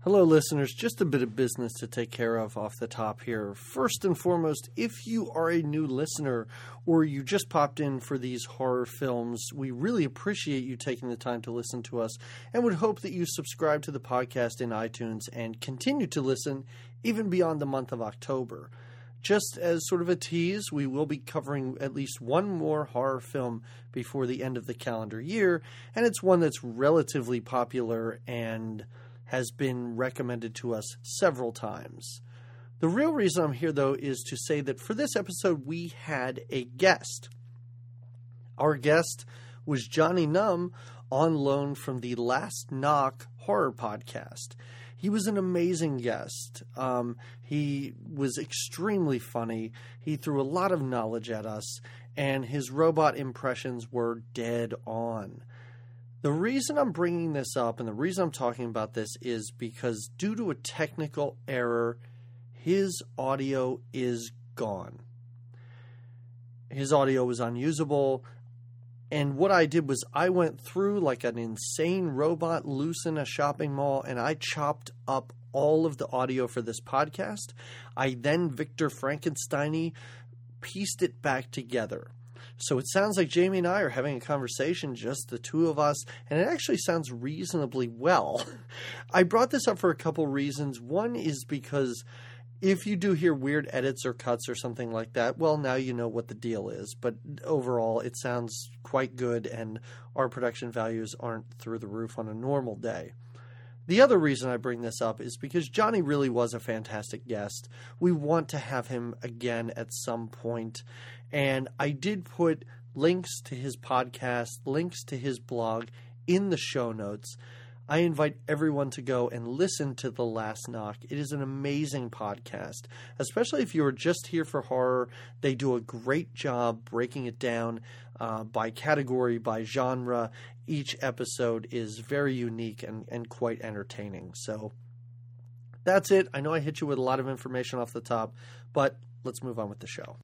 Hello, listeners. Just a bit of business to take care of off the top here. First and foremost, if you are a new listener or you just popped in for these horror films, we really appreciate you taking the time to listen to us and would hope that you subscribe to the podcast in iTunes and continue to listen even beyond the month of October. Just as sort of a tease, we will be covering at least one more horror film before the end of the calendar year, and it's one that's relatively popular and has been recommended to us several times. The real reason I'm here, though, is to say that for this episode, we had a guest. Our guest was Johnny Numb on loan from the Last Knock horror podcast. He was an amazing guest. Um, he was extremely funny. He threw a lot of knowledge at us, and his robot impressions were dead on. The reason I'm bringing this up and the reason I'm talking about this is because due to a technical error, his audio is gone. His audio was unusable. And what I did was I went through like an insane robot loose in a shopping mall and I chopped up all of the audio for this podcast. I then Victor Frankensteiny pieced it back together. So it sounds like Jamie and I are having a conversation, just the two of us, and it actually sounds reasonably well. I brought this up for a couple reasons. One is because if you do hear weird edits or cuts or something like that, well, now you know what the deal is. But overall, it sounds quite good, and our production values aren't through the roof on a normal day. The other reason I bring this up is because Johnny really was a fantastic guest. We want to have him again at some point, and I did put links to his podcast, links to his blog in the show notes. I invite everyone to go and listen to The Last Knock. It is an amazing podcast, especially if you are just here for horror. They do a great job breaking it down uh, by category, by genre. Each episode is very unique and, and quite entertaining. So that's it. I know I hit you with a lot of information off the top, but let's move on with the show.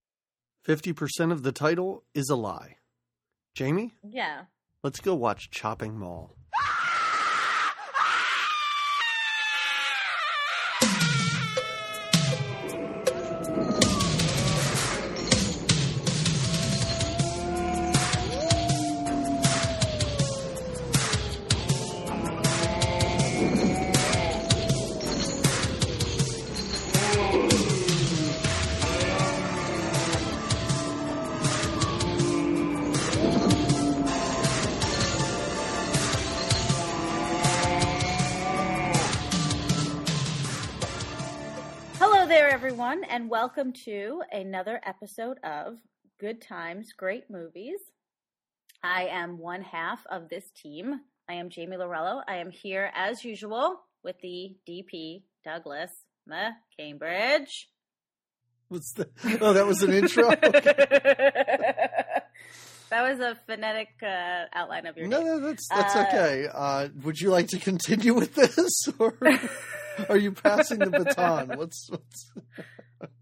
50% of the title is a lie. Jamie? Yeah. Let's go watch Chopping Mall. Welcome to another episode of Good Times, Great Movies. I am one half of this team. I am Jamie Lorello. I am here as usual with the DP Douglas Cambridge. What's the? Oh, that was an intro. that was a phonetic uh, outline of your no, no, that's that's Uh, okay. Uh, would you like to continue with this, or are you passing the baton? What's what's?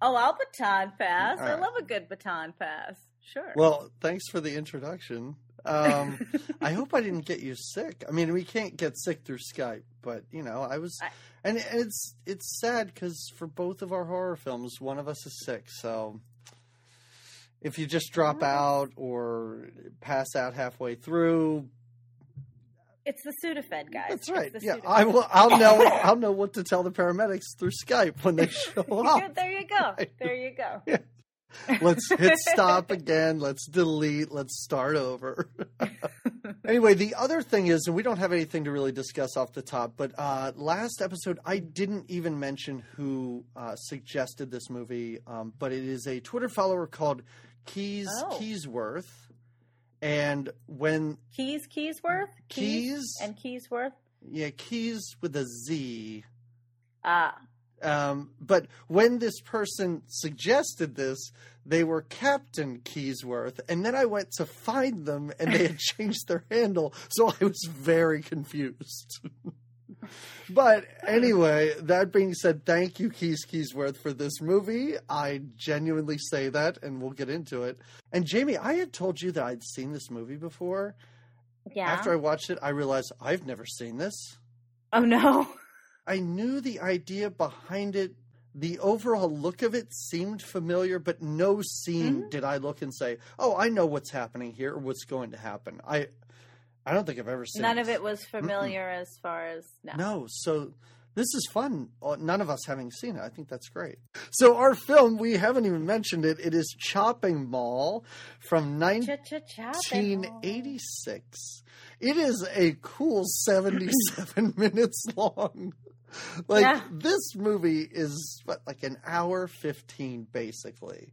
Oh, I'll baton pass. All I love a good baton pass. Sure. Well, thanks for the introduction. Um, I hope I didn't get you sick. I mean, we can't get sick through Skype, but you know, I was, I- and and it's it's sad because for both of our horror films, one of us is sick. So if you just drop Oh. out or pass out halfway through, it's the Sudafed, guys. that's right. Yeah, Sudafed. I will. I'll know. I'll know what to tell the paramedics through Skype when they show up. There you go. There you go. Let's hit stop again. Let's delete. Let's start over. anyway, the other thing is, and we don't have anything to really discuss off the top, but uh, last episode I didn't even mention who uh, suggested this movie, um, but it is a Twitter follower called Keys Oh. Keysworth. And when Keys, Keysworth? Keys, and Keysworth? yeah, Keys with a Z. Ah, Um, but when this person suggested this, they were Captain Keysworth, and then I went to find them, and they had changed their handle, so I was very confused. but anyway, that being said, thank you, Keys Keysworth, for this movie. I genuinely say that, and we'll get into it. And Jamie, I had told you that I'd seen this movie before. yeah. After I watched it, I realized I've never seen this. oh, no. I knew the idea behind it. The overall look of it seemed familiar, but no scene Mhm. did I look and say, "Oh, I know what's happening here or what's going to happen." I, I don't think I've ever seen None of it was familiar as far as no. No, so this is fun. Uh, None of us having seen it. I think that's great. So our film, we haven't even mentioned it. It is Chopping Mall from 1986. It is a cool 77 minutes long. Like Yeah. this movie is what, like an hour 15 basically.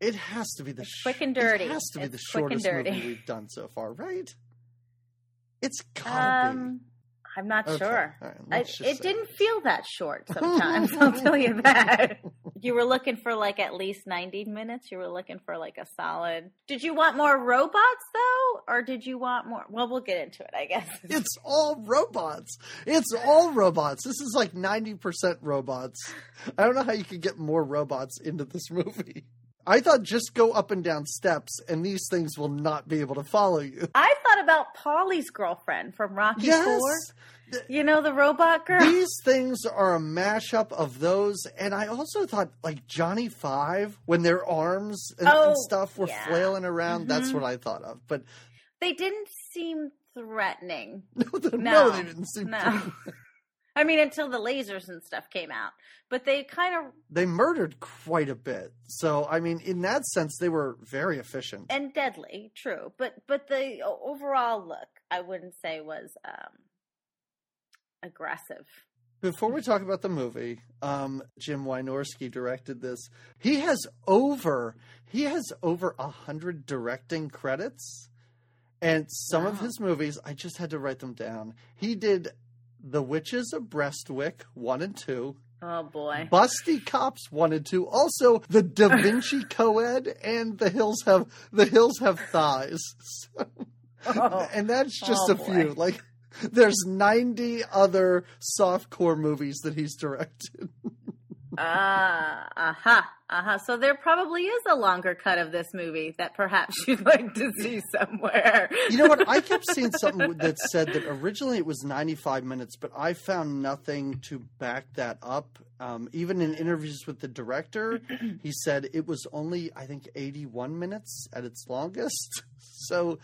It has to be the It's quick and dirty. It has to be the It's quick and shortest movie we've done so far, right? It's gotta Um, I'm not. Okay, sure. all right, I, it say. didn't feel that short sometimes. I'll tell you that. You were looking for like at least 90 minutes. You were looking for like a solid. Did you want more robots though? Or did you want more? Well, we'll get into it, I guess. It's all robots. It's all robots. This is like 90% robots. I don't know how you could get more robots into this movie. I thought just go up and down steps and these things will not be able to follow you. I thought about Paulie's girlfriend from Rocky Yes. 4. You know, the robot girl? These things are a mashup of those. And I also thought like Johnny Five, when their arms and, and Oh, stuff were yeah. flailing around, that's Mhm. what I thought of. But They didn't seem threatening. no, no, No, they didn't seem no. I mean, until the lasers and stuff came out. But they kind of, they murdered quite a bit. So, I mean, in that sense, they were very efficient. and deadly, true. But but the overall look, I wouldn't say was um, aggressive. Before we talk about the movie, um, Jim Wynorski directed this. He has over he has over a hundred directing credits, and some of his movies I just had to write them down. He did The Witches of Breastwick one and two, Oh boy. Busty Cops one and two, also the Da Vinci Coed and The Hills Have The Hills Have Thighs. Oh. and that's just Oh, a few. Like there's 90 other softcore movies that he's directed. Ah, aha, aha. So there probably is a longer cut of this movie that perhaps you'd like to see somewhere. You know what? I kept seeing something that said that originally it was 95 minutes, but I found nothing to back that up. Um, even in interviews with the director, he said it was only, I think, 81 minutes at its longest. So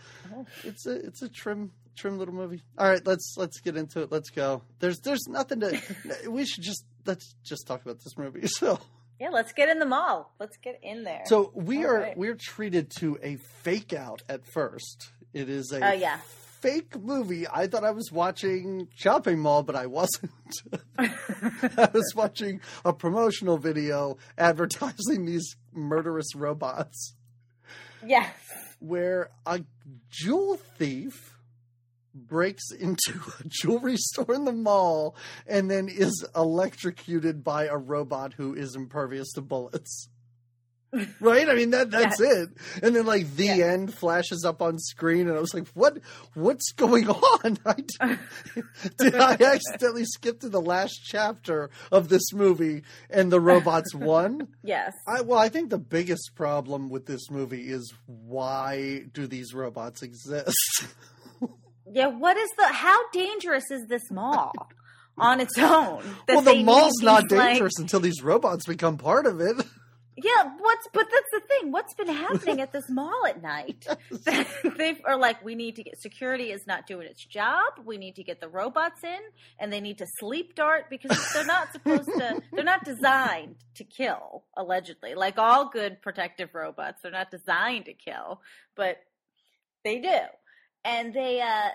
it's a it's a trim trim little movie. All right, let's let's get into it. Let's go. There's there's nothing to. we should just let's just talk about this movie. So. Yeah, let's get in the mall. Let's get in there. So we All are right. we're treated to a fake out at first. It is a Oh, yeah. fake movie. I thought I was watching Shopping Mall, but I wasn't. I was watching a promotional video advertising these murderous robots yes. where a jewel thief breaks into a jewelry store in the mall and then is electrocuted by a robot who is impervious to bullets. Right? I mean that that's it. And then like the end flashes up on screen and I was like, What what's going on? I did, did I accidentally skip to the last chapter of this movie and the robots won? Yes. I, well, I think the biggest problem with this movie is why do these robots exist? Yeah, what is the how dangerous is this mall on its own? well, the mall's not these, like- dangerous until these robots become part of it. yeah, what's but that's the thing. What's been happening at this mall at night? they are like, we need to get security is not doing its job. We need to get the robots in, and they need to sleep dart because they're not supposed to. They're not designed to kill. Allegedly, like all good protective robots, they're not designed to kill, but they do. And they uh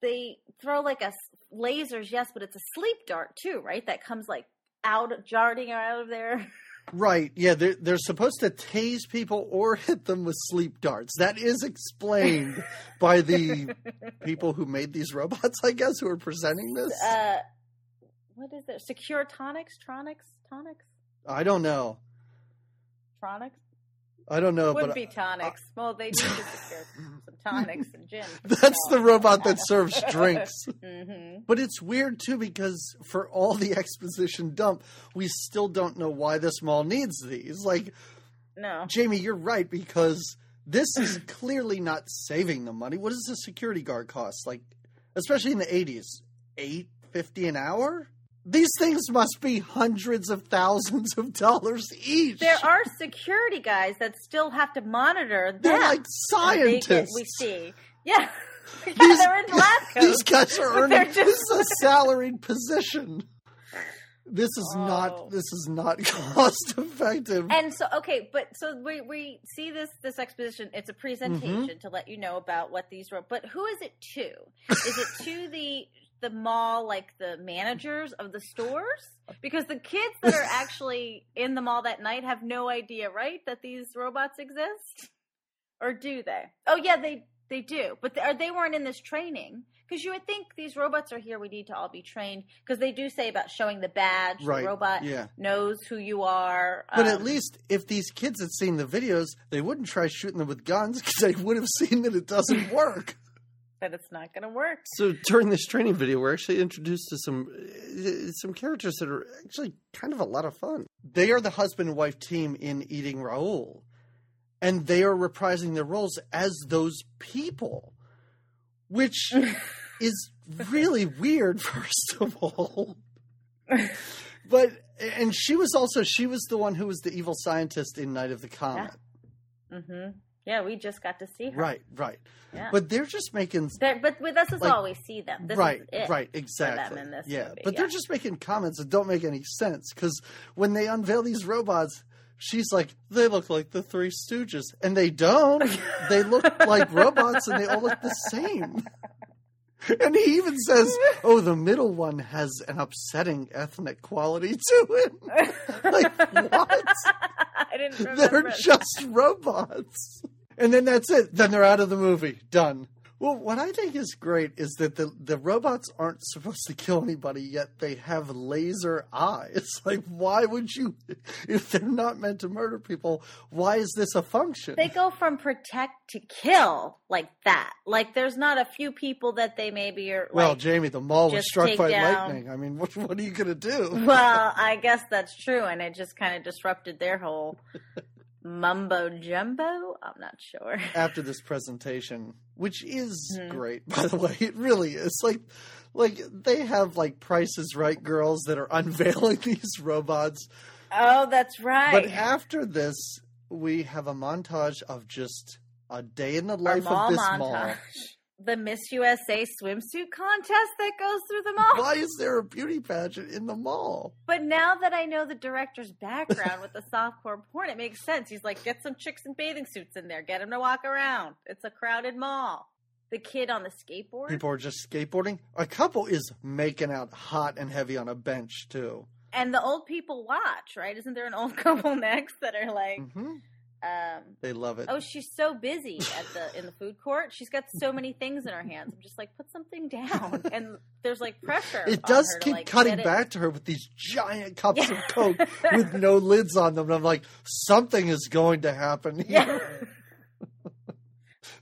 they throw like a lasers, yes, but it's a sleep dart too, right? That comes like out darting out of there. Right. Yeah, they're, they're supposed to tase people or hit them with sleep darts. That is explained by the people who made these robots, I guess, who are presenting this. Uh, what is it? Secure tonics, tronics, tonics, I don't know. tronics. I don't know, Would but be tonics. well, they need to some tonics and gin. that's the robot that serves drinks. hmm But it's weird too because for all the exposition dump, we still don't know why this mall needs these. Like No. Jamie, you're right because this is clearly not saving the money. What does a security guard cost? Like, especially in the '80s, eight fifty an hour. These things must be hundreds of thousands of dollars each. There are security guys that still have to monitor them. They're like And they get- scientists. we see. Yeah. yeah These- they're in lab coats. These guys are earning. they're This is a salaried position. This is Oh. not. This is not cost effective. And so, okay, but so we we see this this exposition. It's a presentation Mm-hmm. to let you know about what these were. But who is it to? Is it to the the mall, like the managers of the stores? Because the kids that are actually in the mall that night have no idea, right, that these robots exist, or do they? Oh yeah, they they do. But they, are they weren't in this training? Because you would think these robots are here. We need to all be trained because they do say about showing the badge. Right, The robot yeah. knows who you are. But at um, least if these kids had seen the videos, they wouldn't try shooting them with guns because they would have seen that it doesn't work. That it's not going to work. So during this training video, we're actually introduced to some some characters that are actually kind of a lot of fun. They are the husband and wife team in Eating Raoul, and they are reprising their roles as those people, which is really weird. First of all, but and she was also she was the one who was the evil scientist in Night of the Comet. hmm Yeah, we just got to see her. Right, right. Yeah. But they're just making They're- but with us is like- all we see them. This right, is it. right, exactly. in this yeah, movie, but they're just making comments that don't make any sense because when they unveil these robots, she's like, "They look like the Three Stooges," and they don't. they look like robots, and they all look the same. And he even says, "Oh, the middle one has an upsetting ethnic quality to it." like what? I didn't remember. They're just robots. And then that's it. Then they're out of the movie. Done. Well, what I think is great is that the, the robots aren't supposed to kill anybody, yet they have laser eyes. Like, why would you, if they're not meant to murder people, why is this a function? They go from protect to kill like that. Like there's not a few people that they maybe are. well, like, Jamie, the mall was struck by down- lightning. I mean, what, what are you going to do? well, I guess that's true, and it just kind of disrupted their whole mumbo jumbo. I'm not sure. after this presentation, which is Mhm. great, by the way. It really is. Like, like they have like Prices Right girls that are unveiling these robots. Oh, that's right. But after this, we have a montage of just a day in the life of this montage. mall. The Miss USA swimsuit contest that goes through the mall. Why is there a beauty pageant in the mall? But now that I know the director's background with the softcore porn, it makes sense. He's like, get some chicks in bathing suits in there, get them to walk around. It's a crowded mall. The kid on the skateboard. People are just skateboarding. A couple is making out hot and heavy on a bench too. and the old people watch, right? Isn't there an old couple next that are like, hmm um, They love it. oh, she's so busy at the in the food court. She's got so many things in her hands. I'm just like, put something down. And there's like pressure. It does her to, keep like, cutting it. back to her with these giant cups Yeah. of Coke with no lids on them. And I'm like, something is going to happen here. Yeah.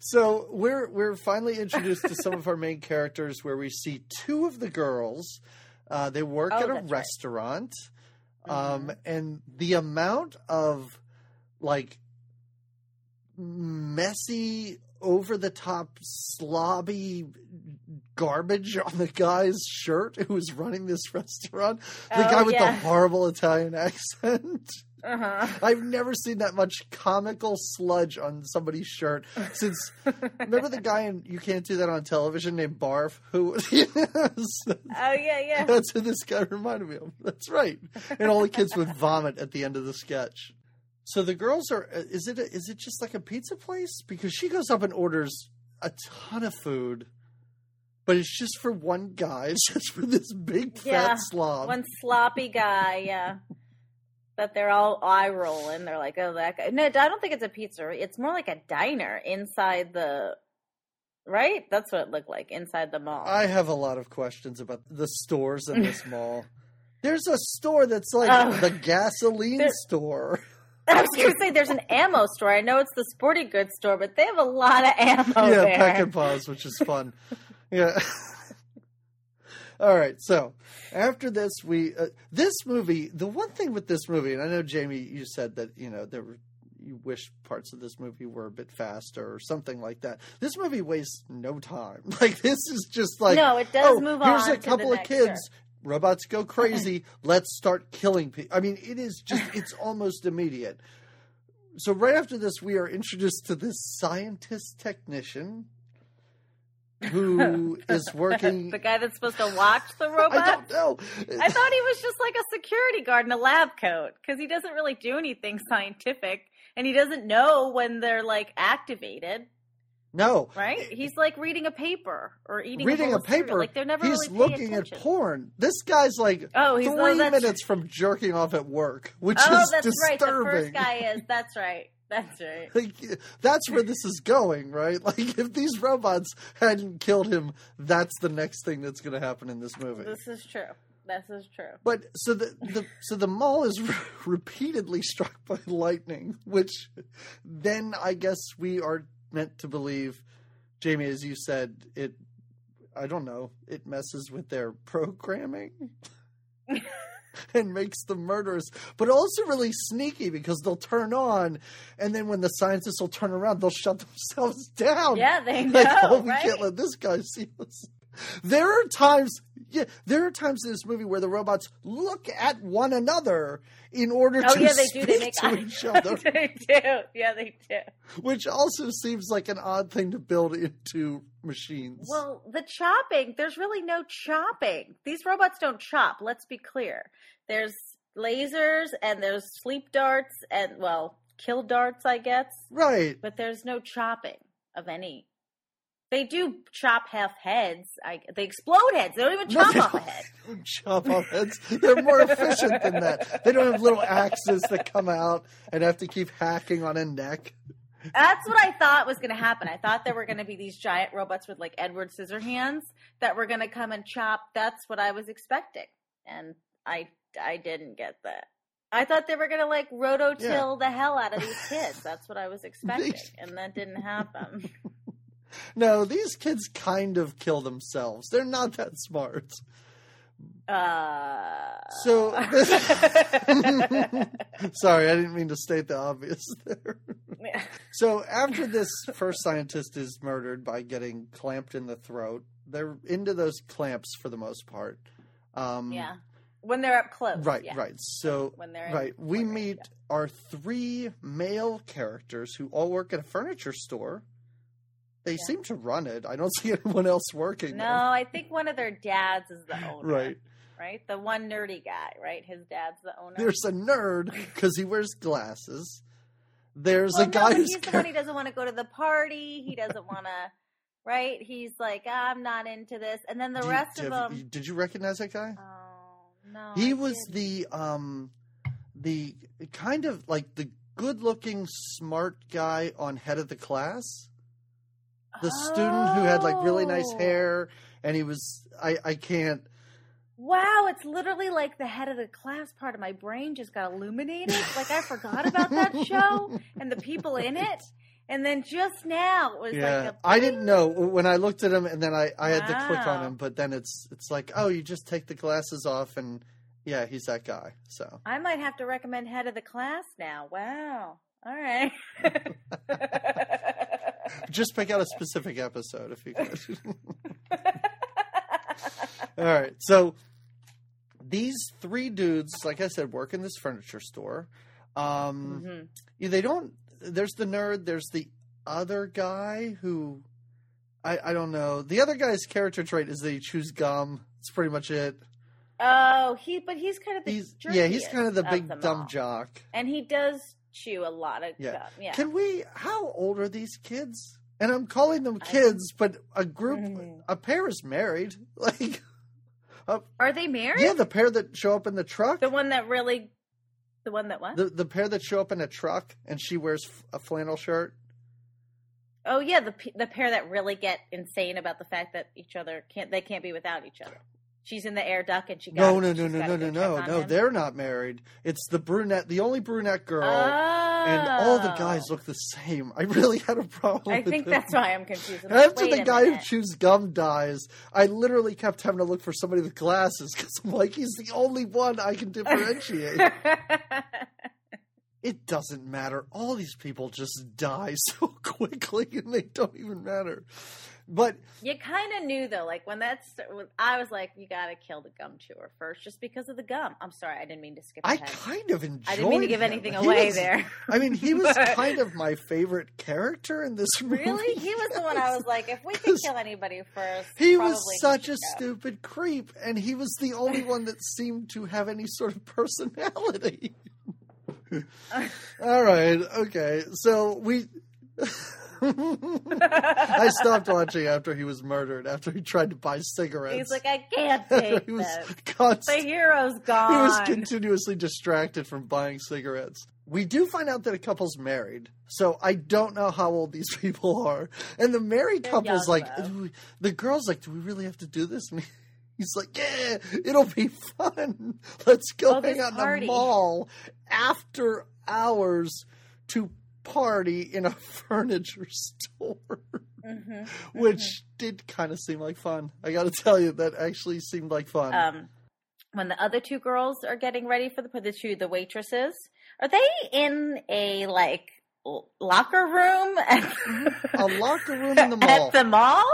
So we're we're finally introduced to some of our main characters where we see two of the girls. Uh, they work Oh, at a that's right. restaurant. Um, Mhm. and the amount of like messy over the top slobby garbage on the guy's shirt who was running this restaurant the Oh, guy with yeah. the horrible italian accent Uh-huh. i've never seen that much comical sludge on somebody's shirt since remember the guy in you can't do that on television named Barth who Oh yeah, yeah. that's who this guy reminded me of. That's right. And all the kids would vomit at the end of the sketch. So the girls are. uh, Is it? A, is it just like a pizza place? Because she goes up and orders a ton of food, but it's just for one guy. It's just for this big fat Yeah, slob. One sloppy guy, yeah. That they're all eye rolling. They're like, oh, that guy. No, I don't think it's a pizza. It's more like a diner inside the. Right? That's what it looked like inside the mall. I have a lot of questions about the stores in this mall. There's a store that's like Oh. the gasoline store. I was going to say there's an ammo store. I know it's the sporting goods store, but they have a lot of ammo yeah, there. peck and pause, which is fun. yeah. All right, so after this, we uh, this movie. The one thing with this movie, and I know Jamie, you said that you know there were you wish parts of this movie were a bit faster or something like that. This movie wastes no time. Like this is just like no, it does oh, move on. here's a couple of kids. Robots go crazy. Let's start killing people. I mean, it is just, it's almost immediate. So, right after this, we are introduced to this scientist technician who is working. the guy that's supposed to watch the robots? I don't know. I thought he was just like a security guard in a lab coat because he doesn't really do anything scientific and he doesn't know when they're like activated. No, right? He's like reading a paper or eating reading a, a paper. Like they're never. He's really looking attention. at porn. This guy's like oh, he's, oh, three oh, minutes from jerking off at work, which oh, is that's disturbing. right. The first guy is. That's right. That's right. Like, that's where this is going, right? Like if these robots hadn't killed him, that's the next thing that's going to happen in this movie. This is true. This is true. But so the, the so the mall is re- repeatedly struck by lightning, which then I guess we are meant to believe, Jamie, as you said, it. I don't know. It messes with their programming. and makes them murderous, but also really sneaky because they'll turn on, and then when the scientists will turn around, they'll shut themselves down. Yeah, they know. Like, oh, we right? can't let this guy see us. There are times, yeah, there are times in this movie where the robots look at one another in order oh, to yeah, they speak do. They make to each other, they do. Yeah, they do. which also seems like an odd thing to build into machines. Well, the chopping, there's really no chopping. These robots don't chop, let's be clear. There's lasers and there's sleep darts and, well, kill darts, I guess. right. But there's no chopping of any. They do chop half heads. I, they explode heads. They don't even chop they off a head. chop off heads. They're more efficient than that. They don't have little axes that come out and have to keep hacking on a neck. That's what I thought was going to happen. I thought there were going to be these giant robots with like Edward Scissorhands that were going to come and chop. That's what I was expecting, and I I didn't get that. I thought they were going to like rototill the hell out of these kids. That's what I was expecting, and that didn't happen. No, these kids kind of kill themselves. They're not that smart. Uh, So, sorry, I didn't mean to state the obvious there. So, after this first scientist is murdered by getting clamped in the throat, they're into those clamps for the most part. Um, yeah, when they're up close, Right, yeah. right. So, When they're right, we meet our three male characters who all work at a furniture store. They Yeah. seem to run it. I don't see anyone else working. No, there. I think one of their dads is the owner. Right. Right? The one nerdy guy, right? His dad's the owner. There's a nerd because he wears glasses. There's well, a guy no, who's he's the one he doesn't want to go to the party. He doesn't want to, right? He's like, I'm not into this. And then the rest of them. Did you recognize that guy? Oh no, he I was didn't. the um, the kind of like the good-looking, smart guy on head of the class. The student who had like really nice Oh. hair, and he was I I can't. Wow, it's literally like the head of the class part of my brain just got illuminated. like I forgot about that show and the people in it. And then just now it was Yeah, like a I didn't know when I looked at him, and then I, I had to click on him. But then it's it's like, oh, you just take the glasses off, and yeah, he's that guy. So I might have to recommend head of the class now. Wow. All right. just pick out a specific episode if you could. All right, so these three dudes, like I said, work in this furniture store. Um, Mhm. yeah, they don't. There's the nerd. There's the other guy who. I, I don't know. The other guy's character trait is that he chews gum. It's pretty much it. Oh, he but he's kind of the He's yeah, he's kind of the big dumb all. jock. and he does chew a lot of Yeah. gum. Yeah. Can we? How old are these kids? And I'm calling them kids, but a group, Mhm. a pair is married. Like, Are they married? yeah, the pair that show up in the truck, The one that really, the one that what? the the pair that show up in a truck, and she wears a flannel shirt. oh yeah, the the pair that really get insane about the fact that each other can't they can't be without each other. She's in the air duck and she got No, no, no, no, no, no, no, no. him. They're not married. It's the brunette, the only brunette girl, oh. and all the oh. guys look the same. I really had a problem. I think that's why I'm confused. I'm like, After the guy who chews gum dies, I literally kept having to look for somebody with glasses because I'm like, he's the only one I can differentiate. it doesn't matter. All these people just die so quickly and they don't even matter. But You kind of knew though, like when that's, I was like, you got to kill the gum chewer first, just because of the gum. I'm sorry, I didn't mean to skip I ahead. kind of enjoyed. I didn't mean to give him. anything He away was- there. I mean, he was But- kind of my favorite character in this movie. Really? He was the one I was like, if we could kill anybody first, He was such a go. stupid creep, and he was the only one that seemed to have any sort of personality. All right, okay. So we. I stopped watching after he was murdered. After he tried to buy cigarettes, He's like, I can't take he was this. The constant- hero's he was continuously distracted from buying cigarettes. We do find out that a couple's married, so I don't know how old these people are. And the married They're couple's young, like, we-" the girl's like, "Do we really have to do this?" And he's like, "Yeah, it'll be fun. Let's go Oh, hang out in the mall after hours to party in a furniture store." Mhm. Which did kind of seem like fun. I got to tell you, that actually seemed like fun. um, when the other two girls are getting ready for the the two the waitresses, are they in a like l- locker room a locker room in the mall. at the mall?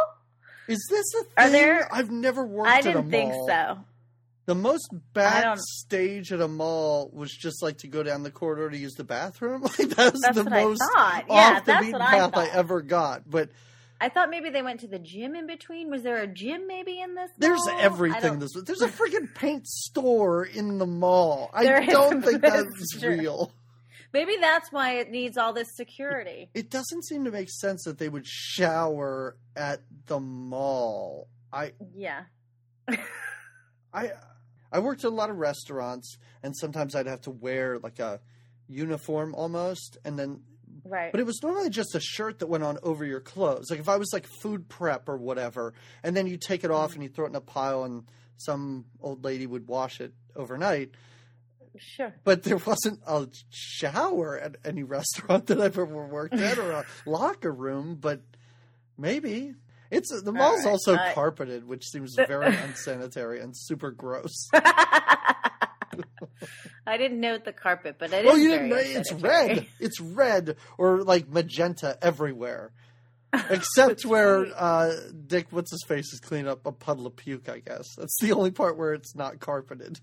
Is this a thing? Are there- I've never worked I at didn't think so. The most I backstage at a mall was just like to go down the corridor to use the bathroom. Like that was That's the most I thought. Yeah, off the beaten what I path I, ever got. But I thought maybe they went to the gym in between. Was there a gym maybe in this? there's mall? I everything. This there's a freaking paint store in the mall. I There is, don't think that's that's true. real. Maybe that's why it needs all this security. It doesn't seem to make sense that they would shower at the mall. I Yeah. I I worked at a lot of restaurants, and sometimes I'd have to wear like a uniform almost, and then Right. but it was normally just a shirt that went on over your clothes. Like if I was like food prep or whatever, and then you take it off mm-hmm. and you throw it in a pile, and some old lady would wash it overnight. sure. But there wasn't a shower at any restaurant that I've ever worked at, or a locker room. But maybe it's the mall's right, also uh, carpeted, which seems very unsanitary and super gross. I didn't note the carpet, but it. Well, you didn't know it's red. It's red or like magenta everywhere. Except where uh, Dick, what's his face, is cleaning up a puddle of puke. I guess that's the only part where it's not carpeted.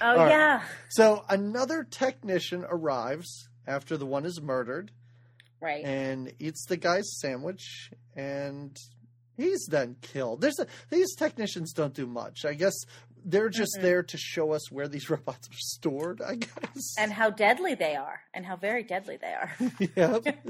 Oh right. yeah, So another technician arrives after the one is murdered right. and eats the guy's sandwich, and he's then killed. There's a, these technicians don't do much. I guess they're just Mm-mm. there to show us where these robots are stored. I guess. and how deadly they are, and how very deadly they are. Yep.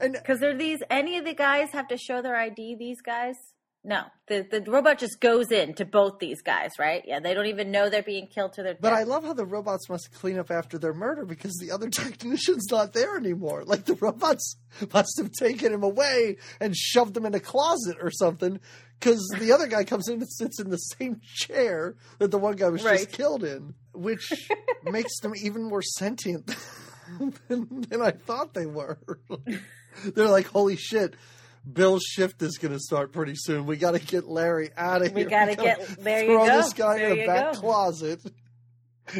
and Because they're these. Any of the guys have to show their ID. These guys. No, the the robot just goes in to both these guys, right? Yeah, they don't even know they're being killed to their. but death. I love how the robots must clean up after their murder because the other technician's not there anymore. Like the robots must have taken him away and shoved him in a closet or something. Because the other guy comes in and sits in the same chair that the one guy was Right. just killed in, which makes them even more sentient than, than I thought they were. They're like, holy shit. Bill's shift is going to start pretty soon. We got to get Larry out of We here. gotta gotta get- there throw go. this guy There in a back go. closet.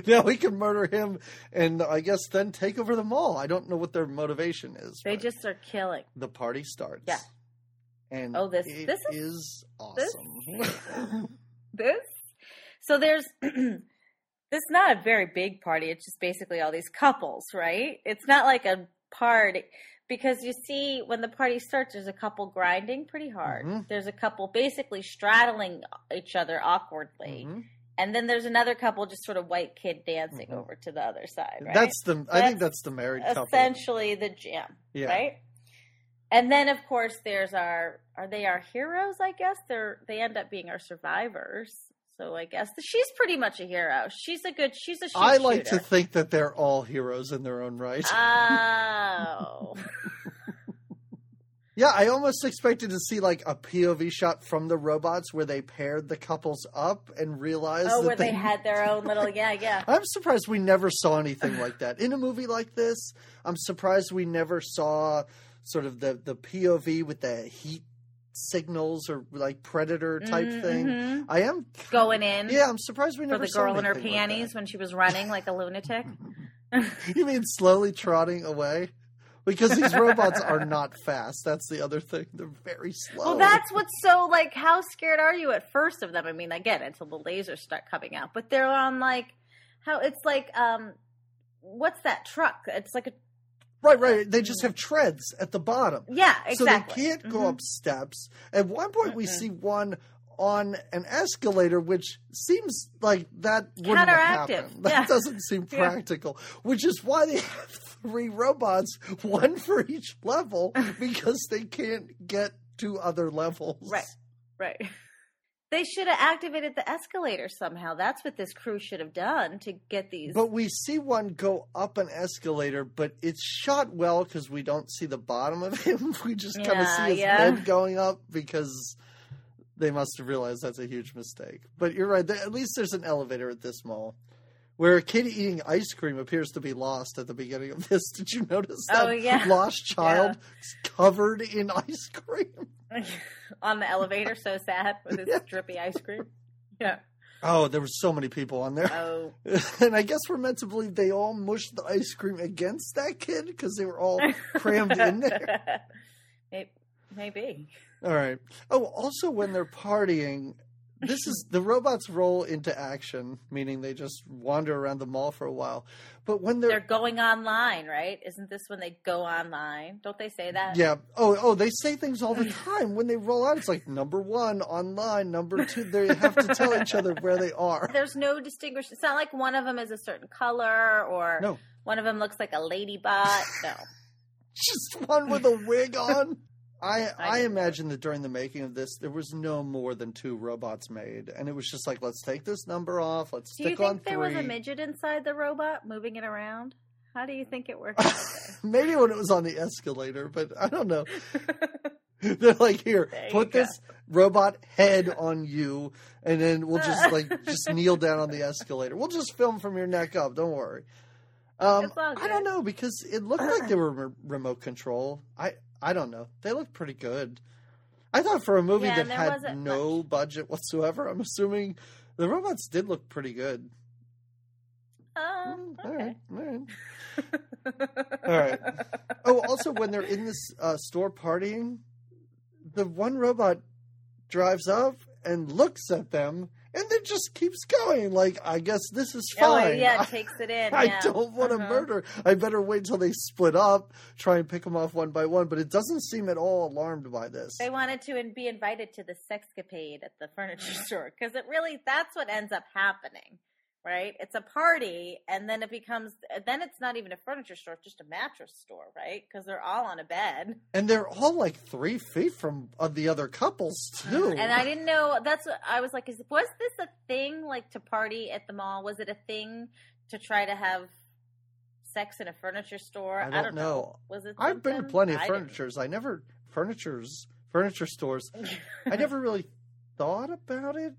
Now we can murder him, and I guess then take over the mall. I don't know what their motivation is. they just are killing. the party starts. Yeah. and Oh, this- this is this- awesome. this. So there's this is not a very big party. It's just basically all these couples, right? It's not like a party because you see when the party starts, there's a couple grinding pretty hard. Mhm. There's a couple basically straddling each other awkwardly, Mhm. and then there's another couple just sort of white kid dancing Mhm. over to the other side. Right? That's the. I think That's the married couple. essentially the jam, Yeah. right? And then of course there's our are they our heroes? I guess they're they end up being our survivors. So I guess she's pretty much a hero. She's a good. She's a. I like to think that they're all heroes in their own right. Oh, yeah, I almost expected to see like a POV shot from the robots where they paired the couples up and realized oh, that where they had their own little. Yeah, yeah. I'm surprised we never saw anything like that in a movie like this. I'm surprised we never saw sort of the the POV with the heat signals or like predator type Mhm, thing. mhm. I am Going in. Yeah, I'm surprised we For never the saw girl in her anything like panties when she was running like a lunatic. You mean slowly trotting away? because these robots are not fast. That's the other thing. They're very slow. Well, that's what's so like. How scared are you at first of them? I mean, again, until the lasers start coming out, but they're on like how it's like. um What's that truck? It's like a Right, right. They just have treads at the bottom. yeah, exactly. So they can't go Mhm. up steps. At one point, we Mm-mm. see one on an escalator, which seems like that wouldn't happen. That yeah. doesn't seem Yeah. practical, which is why they have three robots, one for each level, because they can't get to other levels. Right. Right. They should have activated the escalator somehow. That's what this crew should have done to get these. But we see one go up an escalator, but it's shot well because we don't see the bottom of him. We just kind of Yeah, see his yeah. head going up because they must have realized that's a huge mistake. But you're right. At least there's an elevator at this mall. Where a kid eating ice cream appears to be lost at the beginning of this. Did you notice oh, that Oh, yeah. lost child is covered in ice cream? on the elevator, so sad with his Yeah. drippy ice cream. Yeah. Oh, there were so many people on there. Oh. And I guess we're meant to believe they all mushed the ice cream against that kid because they were all crammed in there. It May- Maybe. All right. Oh, also when they're partying, this is the robots roll into action, meaning they just wander around the mall for a while. But when they're, They're going online, right? Isn't this when they go online? Don't they say that? yeah, oh, oh, they say things all the time when they roll out. It's like number one online, number two. They have to tell each other where they are. There's no distinguish. It's not like one of them is a certain color or No. one of them looks like a ladybot. No. Just one with a wig on. I I I didn't know. imagine that during the making of this, there was no more than two robots made, and it was just like, let's take this number off. Let's Do you stick on think there was a midget inside the robot moving it around? How do you think it worked Maybe when it was on the escalator, but I don't know. They're like, here, There you put this robot head on you, and then we'll just like just kneel down on the escalator. We'll just film from your neck up. Don't worry. Um, I don't know because it looked like they were re- remote control. I I don't know. They look pretty good. I thought for a movie Yeah, that had no budget whatsoever, I'm assuming the robots did look pretty good. Um, Mm, okay. right, all right. All right. Oh, also, when they're in this uh, store partying, the one robot drives up and looks at them, and then just keeps going. Like, I guess this is fine. Oh, yeah, I, takes it in. I yeah. don't want to Uh-huh. murder. I better wait till they split up, try and pick them off one by one. But it doesn't seem at all alarmed by this. They wanted to be invited to the sexcapade at the furniture store because it really that's what ends up happening, right? It's a party, and then it becomes then it's not even a furniture store, it's just a mattress store, right? Because they're all on a bed. And they're all like three feet from uh, the other couples too. And I didn't know. That's what I was like. Is was this a thing like to party at the mall? Was it a thing to try to have sex in a furniture store? I don't know. Was it? I've been to plenty of I didn't. furnitures. I never furnitures furniture stores. I never really thought about it,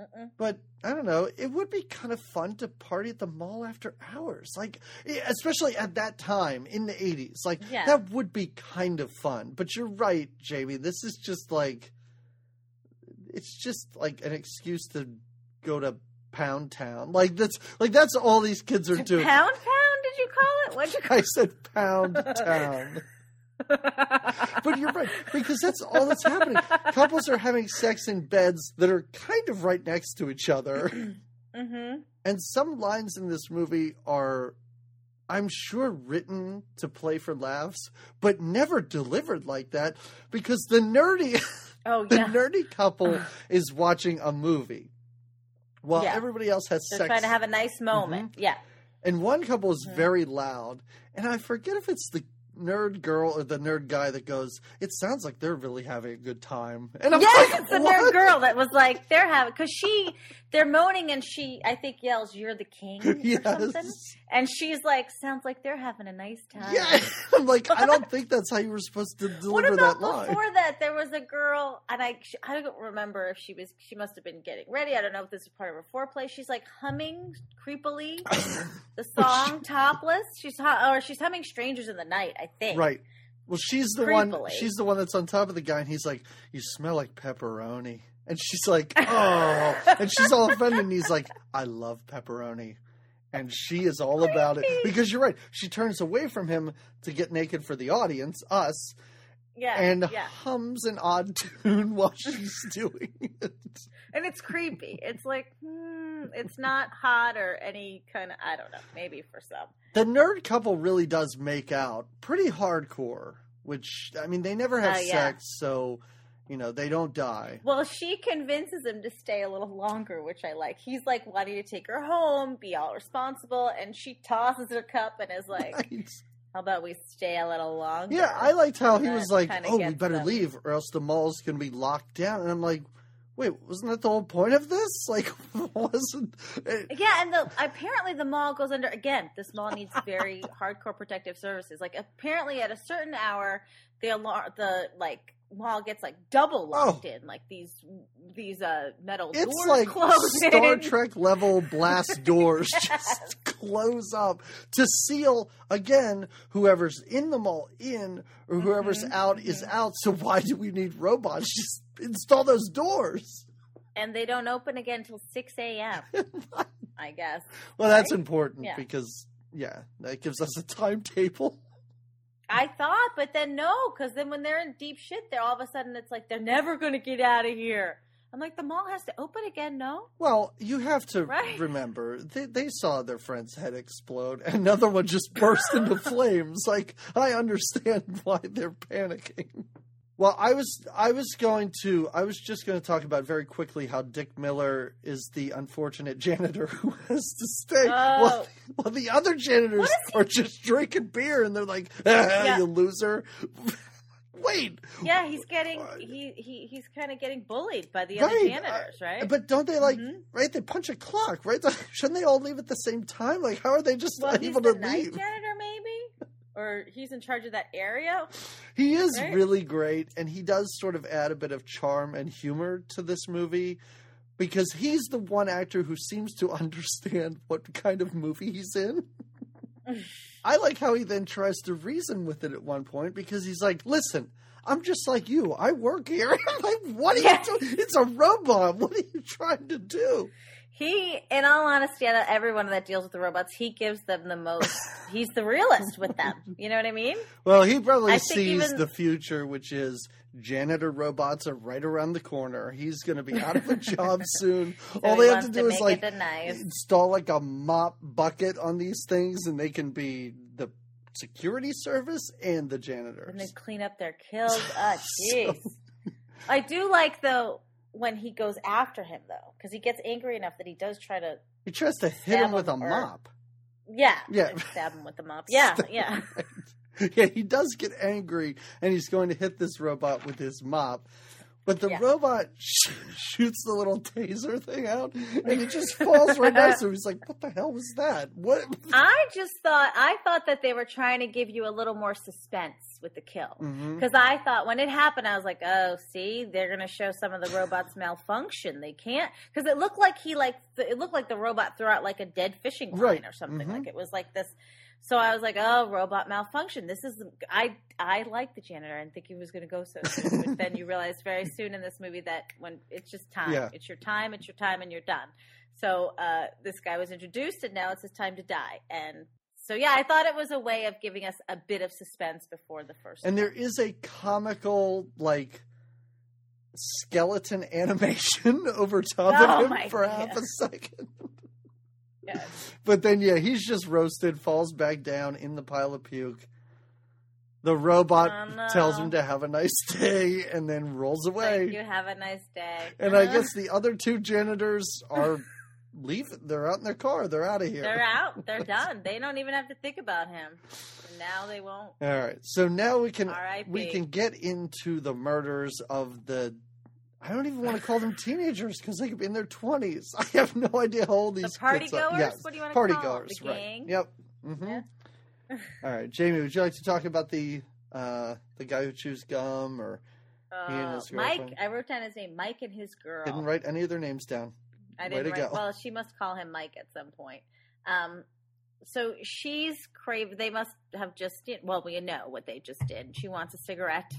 Mm-mm. but I don't know. It would be kind of fun to party at the mall after hours, like especially at that time in the '80s. Like Yeah. that would be kind of fun. But you're right, Jamie. This is just like it's just like an excuse to go to Pound Town. Like that's like that's all these kids are doing. Pound Town? Did you call it? What'd you call I said Pound Town. But you're right because that's all that's happening. Couples are having sex in beds that are kind of right next to each other, mm-hmm. and some lines in this movie are, I'm sure, written to play for laughs, but never delivered like that because the nerdy, Oh the yeah. nerdy couple is watching a movie while Yeah. everybody else has They're sex. trying to have a nice moment. Yeah. And one couple is Mhm. very loud, and I forget if it's the nerd girl or the nerd guy that goes. It sounds like they're really having a good time. And I'm yes, like, it's the what? nerd girl that was like they're having because she they're moaning and she I think yells "You're the king" or Yes. something, and she's like sounds like they're having a nice time. Yeah, I'm like, I don't think that's how you were supposed to What deliver about that line. before that? There was a girl, and I I don't remember if she was. She must have been getting ready. I don't know if this is part of her foreplay. She's like humming creepily the song "Topless." She's or she's humming "Strangers in the Night." I think. Right. Well, she's the one. She's the one that's on top of the guy, and he's like, "You smell like pepperoni," and she's like, "Oh," and she's all offended, and he's like, "I love pepperoni," and she is all about it because you're right. She turns away from him to get naked for the audience, us, Yeah. and yeah. hums an odd tune while she's doing it. And it's creepy. It's like, hmm, it's not hot or any kind of, I don't know, maybe for some. The nerd couple really does make out pretty hardcore, which I mean they never have Oh, yeah. sex, so you know they don't die. Well, she convinces him to stay a little longer, which I like. He's like wanting to take her home, be all responsible, and she tosses her cup and is like, Right. "How about we stay a little longer?" Yeah, I liked how he was like, "Oh, we better them. leave, or else the mall's gonna be locked down." And I'm like, "Wait, wasn't that the whole point of this? Like, wasn't?" It, Yeah, and the apparently the mall goes under again. This mall needs very hardcore protective services. Like apparently at a certain hour, the alarm, the like mall gets like double locked in. Like these these uh metal it's doors like close Star in. Trek level blast doors Yes. just close up to seal again whoever's in the mall in or whoever's Mhm, out is mhm. out. So why do we need robots? Just install those doors. and they don't open again until six a.m. I guess. Well, that's Right? important Yeah. because yeah, that gives us a timetable. I thought, but then no, because then when they're in deep shit, they're all of a sudden it's like they're never going to get out of here. I'm like, the mall has to open again. No, Well, you have to Right. remember they, they saw their friend's head explode, and another one just burst into flames. Like I understand why they're panicking. Well, I was I was going to I was just going to talk about very quickly how Dick Miller is the unfortunate janitor who has to stay. Oh. While, while the other janitors What is he- are just drinking beer, and they're like, ah, Yeah. "You loser." Wait, yeah, he's getting he, he he's kind of getting bullied by the other Right, janitors, right? But don't they like Mhm. right? They punch a clock, right? Shouldn't they all leave at the same time? Like, how are they just well, able to leave? janitor, or he's in charge of that area. He is Right? really great, and he does sort of add a bit of charm and humor to this movie because he's the one actor who seems to understand what kind of movie he's in. I like how he then tries to reason with it at one point because he's like, "Listen." I'm just like you. I work here. I'm like, what are Yeah. you doing? It's a robot. What are you trying to do? He, in all honesty, out of everyone that deals with the robots, he gives them the most. he's the realist with them. You know what I mean? Well, he probably I sees even- the future, which is janitor robots are right around the corner. He's going to be out of a job soon. So All they have to do is like nice. install like a mop bucket on these things, and they can be the security service and the janitors. and then clean up their kills. Ah, So- jeez. I do like though when he goes after him though, because he gets angry enough that he does try to, he tries to hit him with a him or- mop. yeah, Yeah. stab him with the mop. Yeah, yeah. yeah, he does get angry, and he's going to hit this robot with his mop. But the Yeah. robot sh- shoots the little taser thing out, and it just falls right next to him. He's like, "What the hell was that? What?" I just thought I thought that they were trying to give you a little more suspense with the kill. Because I thought when it happened, I was like, "Oh, see, they're going to show some of the robots malfunction. They can't." Because it looked like he like th- it looked like the robot threw out like a dead fishing line Right. or something. Mhm. Like it was like this. So I was like, "Oh, robot malfunction. This is I I like the janitor. and think he was going to go so soon." but then you realize very soon in this movie that when it's just time, Yeah. it's your time, it's your time, and you're done. So uh, this guy was introduced, and now it's his time to die. And so yeah, I thought it was a way of giving us a bit of suspense before the first. And there one. is a comical like skeleton animation over top Oh of him for God. half a second. Yes. But then, yeah, he's just roasted, falls back down in the pile of puke. The robot Oh, no. tells him to have a nice day and then rolls away. Thank you. Have a nice day. And I guess the other two janitors are leaving. They're out in their car. They're out of here. they're out. They're done. They don't even have to think about him. And now they won't. All right. So now we can we can get into the murders of the. I don't even want to call them teenagers because they could be in their twenties. I have no idea how old The these party kids are. goers. Yes, What do you want to party call goers. The right. gang. Yep. hmm Yeah. All right, Jamie. Would you like to talk about the uh, the guy who chews gum or He and Uh, Mike. I wrote down his name. Mike and his girl. didn't write any of their names down? I didn't to write. go. Well, she must call him Mike at some point. Um, so she's crave. They must have just. Well, we know what they just did. She wants a cigarette.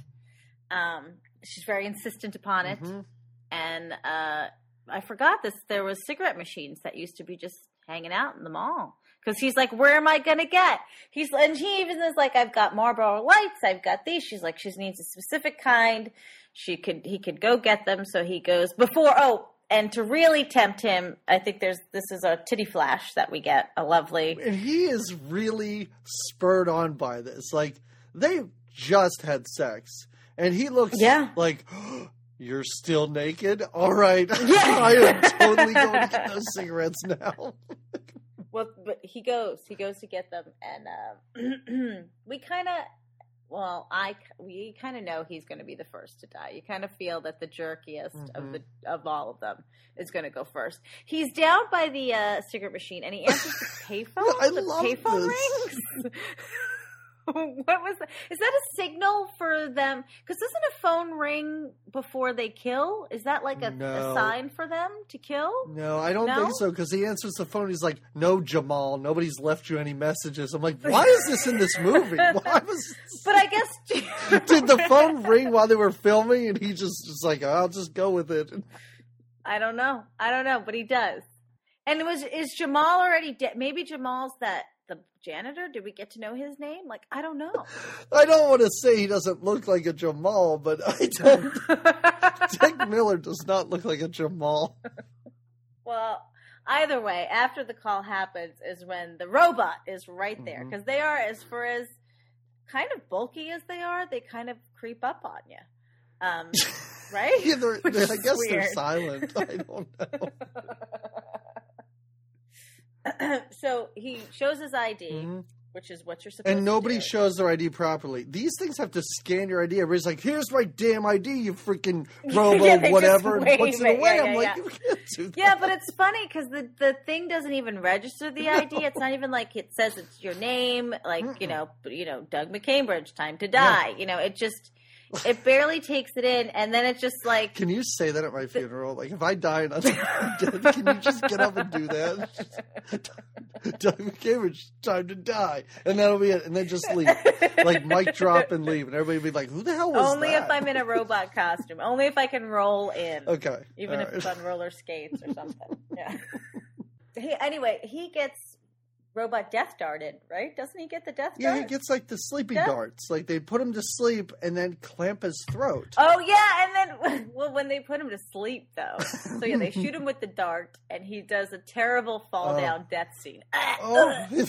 Um, she's very insistent upon it, Mhm. and uh, I forgot this. There was cigarette machines that used to be just hanging out in the mall. because he's like, "Where am I gonna get?" He's and he even is like, "I've got Marlboro lights. I've got these." She's like, "She needs a specific kind." She could he could go get them, so he goes before. Oh, and to really tempt him, I think there's this is a titty flash that we get a lovely. And he is really spurred on by this. Like they just had sex, and he looks Yeah. like. You're still naked? All right. Yeah. I am totally going to get those cigarettes now. Well, but he goes. He goes to get them, and uh, we kind of, well, I we kind of know he's going to be the first to die. You kind of feel that the jerkiest of the of all of them is going to go first. He's down by the uh, cigarette machine, and he answers the payphone. I the love payphone this. rings. what was that? Is that a signal for them? Because doesn't a phone ring before they kill? Is that like a, No. a sign for them to kill? No, I don't No? think so because he answers the phone. He's like, "No, Jamal, nobody's left you any messages." I'm like, "Why is this in this movie? Why was?" But I guess Did the phone ring while they were filming, and he just was like, "I'll just go with it." I don't know. I don't know, but he does. And it was is Jamal already dead? Maybe Jamal's that the janitor. Did we get to know his name? Like I don't know. I don't want to say he doesn't look like a Jamal, but I don't. Dick Miller does not look like a Jamal. well, either way, after the call happens is when the robot is right there because they are as for as kind of bulky as they are, they kind of creep up on you. Um, right? Yeah, they're, Which I guess they're silent. I don't know. so he shows his ID, Mhm. which is what you're supposed to And nobody shows their ID properly. These things have to scan your ID. Everybody's like, "Here's my damn ID, you freaking robo Yeah, whatever," and puts it away. Yeah, I'm yeah, like, yeah. "You can't do that." Yeah, but it's funny because the the thing doesn't even register the ID. It's not even like it says it's your name, like you Mm-mm. know, you know, Doug McCambridge, time to die. You know, it just it barely takes it in, and then it's just like Can you say that at my funeral? Like, if I die and I'm dead, can you just get up and do that? McCambridge, time to die, and that'll be it. And then just leave, like mic drop and leave, and everybody be like, "Who the hell was only that?" if I'm in a robot costume, only if I can roll in, okay, even all if right. it's on roller skates or something. Yeah. he, anyway, he gets robot death darted, right? Doesn't he get the death dart? Yeah, dart? he gets like the sleepy Yeah. darts. Like they put him to sleep and then clamp his throat. Oh yeah, and then well, when they put him to sleep though, so yeah, they shoot him with the dart, and he does a terrible fall Oh. down death scene. Oh,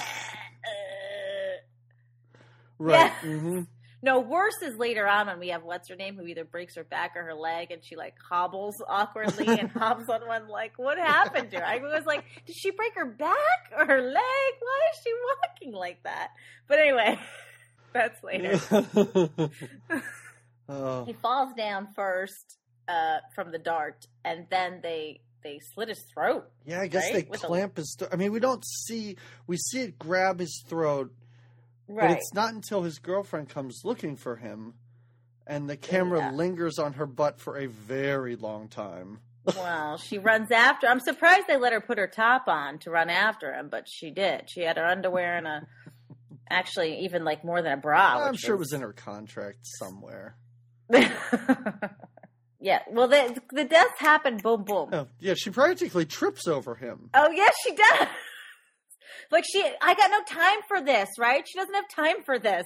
right. Yeah. hmm No, worse is later on when we have what's her name who either breaks her back or her leg, and she like hobbles awkwardly and hops on one. Like, what happened to her? I was like, did she break her back or her leg? Why is she walking like that? But anyway, that's later. oh, he falls down first uh, from the dart, and then they they slit his throat. yeah, I guess Right? they With a- clamp his. Th- I mean, we don't see. We see it grab his throat, but it's not until his girlfriend comes looking for him, and the camera Yeah. lingers on her butt for a very long time. Well, she runs after. I'm surprised they let her put her top on to run after him, but she did. She had her underwear and a, actually even like more than a bra. Well, I'm sure it was in her contract somewhere. yeah. Well, the the deaths happen. Boom, boom. Oh, yeah, she practically trips over him. Oh yes, she does. Like she, I got no time for this. Right? She doesn't have time for this.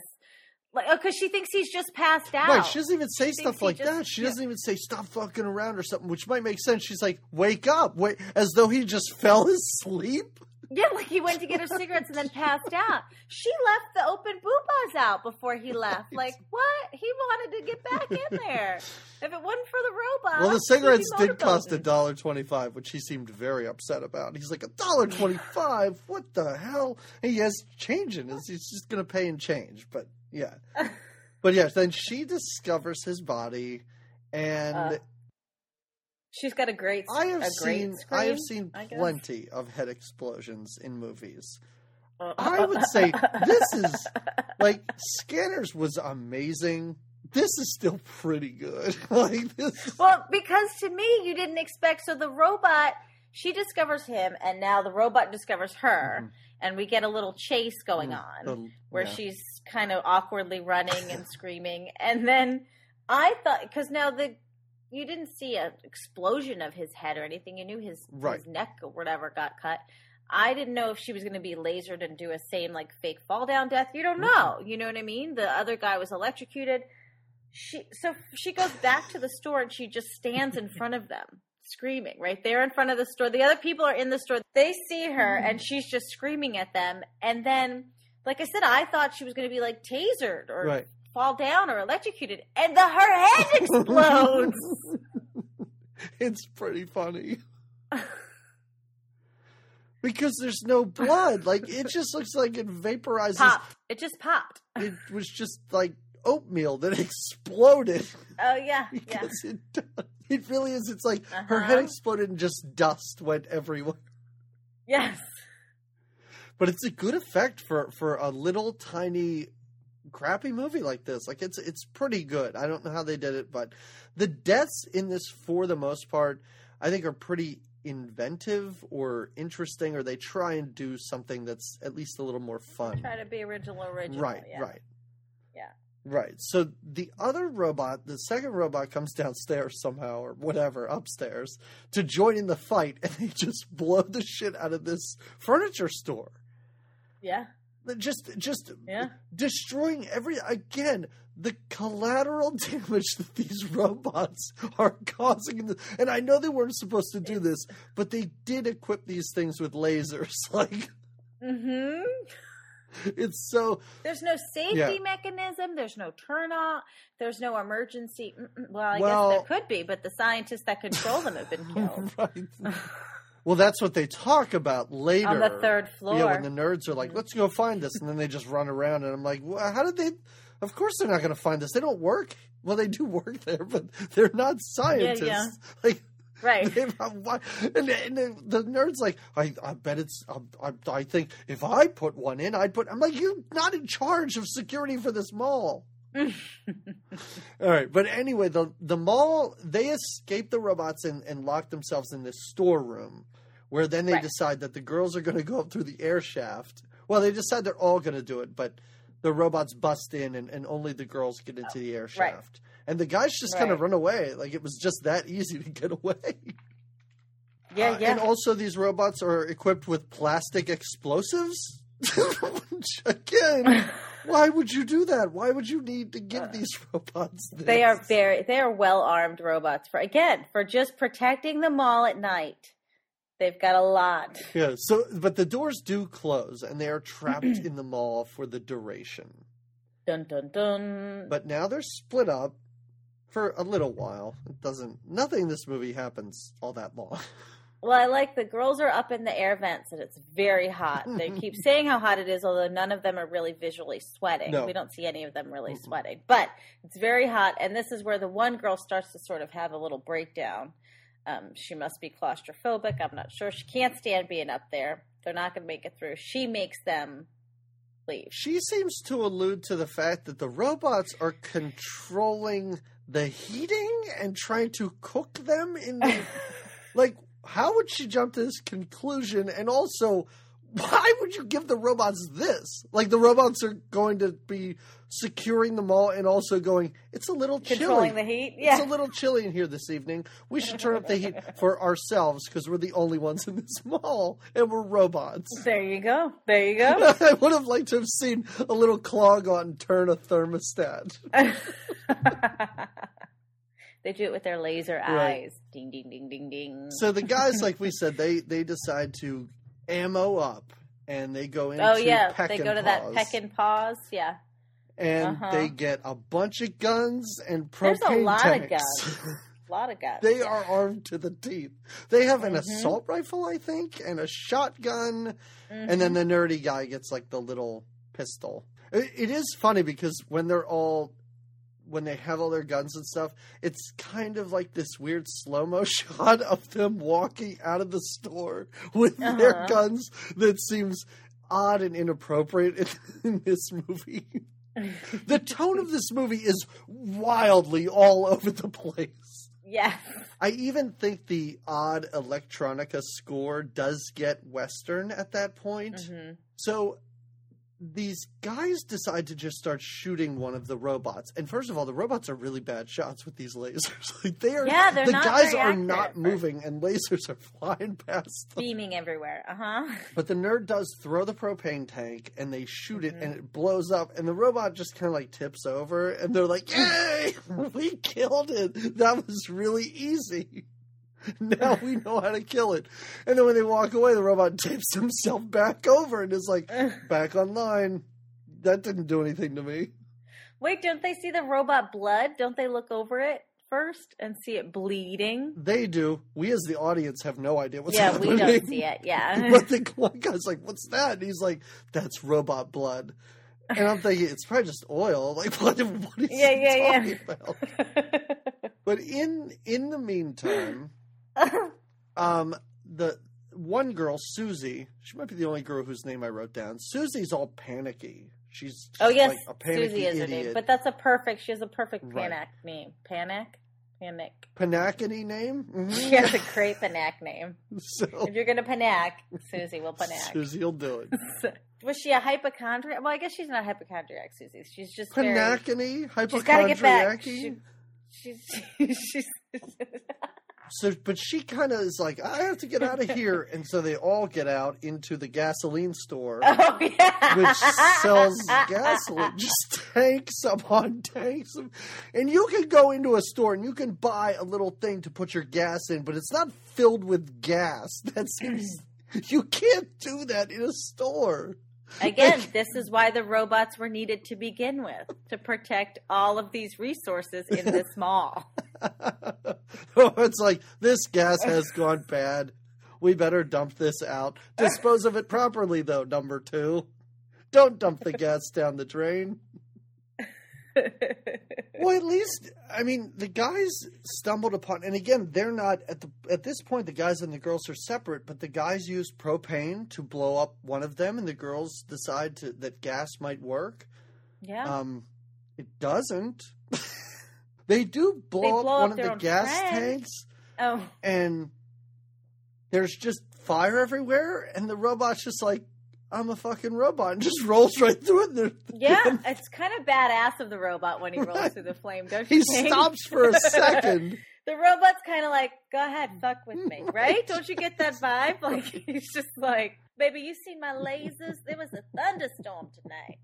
Like, oh, because she thinks he's just passed out. Right, she doesn't even say She stuff like just- that. She yeah. doesn't even say "stop fucking around" or something, which might make sense. She's like, "Wake up!" Wait, as though he just fell asleep. Yeah, like he went to get her cigarettes and then passed out. She left the open boobas out before he left. Like, what? He wanted to get back in there. If it wasn't for the robot. Well, the cigarettes did cost a dollar twenty-five, which he seemed very upset about. He's like, "A dollar twenty-five? What the hell?" And he has change in his. He's just going to pay in change. But yeah, but yes, then she discovers his body, and Uh, She's got a great. I have a great seen scream, I have seen I plenty of head explosions in movies. Uh, I would say this is like Scanners was amazing. This is still pretty good. like this. Well, because to me, you didn't expect. So the robot, she discovers him, and now the robot discovers her, Mhm. and we get a little chase going Mm, on. where yeah. she's kind of awkwardly running and screaming. And then I thought, because now the you didn't see an explosion of his head or anything. You knew his Right. his neck or whatever got cut. I didn't know if she was going to be lasered and do a same like fake fall down death. You don't mm-hmm. know. You know what I mean? The other guy was electrocuted. She so she goes back to the store and she just stands in front of them screaming right there in front of the store. The other people are in the store. They see her and mm-hmm. she's just screaming at them. And then, like I said, I thought she was going to be like tasered or Right. Fall down or electrocuted, and the her head explodes. It's pretty funny. because there's no blood. Like it just looks like it vaporizes. popped. It just popped. It was just like oatmeal that exploded. Oh yeah, yeah. because it. It really is. It's like her head Uh-huh. exploded and just dust went everywhere. Yes. But it's a good effect for for a little tiny crappy movie like this. Like it's it's pretty good. I don't know how they did it, but the deaths in this for the most part I think are pretty inventive or interesting or they try and do something that's at least a little more fun. Try to be original, original. Right, yeah. right. Yeah. Right. So the other robot, the second robot comes downstairs somehow or whatever, upstairs to join in the fight and they just blow the shit out of this furniture store. Yeah. Just just Yeah. destroying every again the collateral damage that these robots are causing and I know they weren't supposed to do this, but they did equip these things with lasers. Like Mm-hmm. it's so There's no safety Yeah. mechanism. There's no turn off. There's no emergency. Well, I Well- guess there could be, but the scientists that control them have been killed. right. Well, that's what they talk about later On the third floor. Yeah, when the nerds are like, mm. "Let's go find this," and then they just run around, and I'm like, well, "How did they?" Of course, they're not going to find this. They don't work. Well, they do work there, but they're not scientists. yeah. Like, right. they, and, and the, nerds like, I, I bet it's. I, I, I think if I put one in, I'd put. I'm like, you're not in charge of security for this mall. All right, but anyway, the the mall they escape the robots and, and lock themselves in this storeroom, where then they Right. decide that the girls are going to go up through the air shaft. Well, they decide they're all going to do it, but the robots bust in and, and only the girls get into the air Right. shaft, and the guys just kind of run away. Like it was just that easy to get away. Yeah, Uh, yeah. And also, these robots are equipped with plastic explosives. Which, again, why would you do that? Why would you need to give these robots this? Uh, They are very they are well armed robots for again for just protecting the mall at night. They've got a lot. Yeah. So, but the doors do close, and they are trapped in the mall for the duration. Dun dun dun. But now they're split up for a little while. It doesn't. Nothing in this movie happens all that long. well, I like the girls are up in the air vents and it's very hot. They keep saying how hot it is, although none of them are really visually sweating. No. We don't see any of them really sweating, but it's very hot. And this is where the one girl starts to sort of have a little breakdown. Um, she must be claustrophobic. I'm not sure. She can't stand being up there. They're not going to make it through. She makes them leave. She seems to allude to the fact that the robots are controlling the heating and trying to cook them in the like how would she jump to this conclusion and also why would you give the robots this like the robots are going to be securing the mall and also going it's a little chilly Controlling the heat. Yeah. it's a little chilly in here this evening we should turn up the heat for ourselves because we're the only ones in this mall and we're robots There you go. There you go. I would have liked to have seen a little clog on turn a thermostat. they do it with their laser Right. eyes. Ding ding ding ding ding. So the guys, like we said, they they decide to ammo up and they go into oh yeah, they go to that peck and pause. Yeah. and uh-huh. they get a bunch of guns and propane There's a lot of guns. A lot of guns. they are armed to the teeth. They have an Mhm. assault rifle, I think, and a shotgun, and Mhm. then the nerdy guy gets like the little pistol. It, it is funny because when they're all when they have all their guns and stuff, it's kind of like this weird slow mo shot of them walking out of the store with their Uh-huh. guns that seems odd and inappropriate in, in this movie. the tone of this movie is wildly all over the place. yeah. I even think the odd electronica score does get western at that point. Mhm. So these guys decide to just start shooting one of the robots. And first of all, the robots are really bad shots with these lasers. like they are Yeah, they're the not guys very are not moving and lasers are flying past them. Beaming everywhere. Uh huh. But the nerd does throw the propane tank and they shoot it Mhm. and it blows up and the robot just kind of like tips over and they're like, "Yay! we killed it. That was really easy." Now we know how to kill it. And then when they walk away, the robot tapes himself back over and is like, back online. That didn't do anything to me. Wait, don't they see the robot blood? Don't they look over it first and see it bleeding? They do. We as the audience have no idea what's yeah, happening. we don't see it. Yeah. but the guy's like, "What's that?" And he's like, "That's robot blood." And I'm thinking it's probably just oil. Like, what? What is Yeah, he yeah, yeah. talking about? But in in the meantime, um, the one girl, Susie, she might be the only girl whose name I wrote down. Susie's all panicky. She's oh yes, like a panicky Susie is her name, but that's a perfect. She has a perfect Right. panic name. Panic, panic. Panakity name. Mhm. She has a great panac name. So If you're gonna panac, Susie will panac. Susie will do it. Was she a hypochondriac? Well, I guess she's not a hypochondriac, Susie. She's just very. Panacony, She's got to get back. hypochondriac. She, she's she's. So, but she kind of is like, I have to get out of here, and so they all get out into the gasoline store, oh yeah. which sells gasoline, just tanks upon tanks, of, and you can go into a store and you can buy a little thing to put your gas in, but it's not filled with gas. That seems you can't do that in a store. Again, this is why the robots were needed to begin with to protect all of these resources in this mall. it's like this gas has gone bad. We better dump this out. Dispose of it properly, though. Number two, don't dump the gas down the drain. Well, at least I mean the guys stumbled upon, and again, they're not at the at this point. The guys and the girls are separate, but the guys use propane to blow up one of them, and the girls decide to, that gas might work. yeah. Um, it doesn't. they do blow, They up blow one up of the gas tanks, oh, and there's just fire everywhere, and the robot's just like, "I'm a fucking robot," and just rolls right through it. yeah. It's kind of badass of the robot when he rolls Right. through the flame, don't he you think? stops for a second. the robot's kind of like, "Go ahead, fuck with me," right? Don't you get that vibe? Like he's just like, "Baby, you seen my lasers? There was a thunderstorm tonight.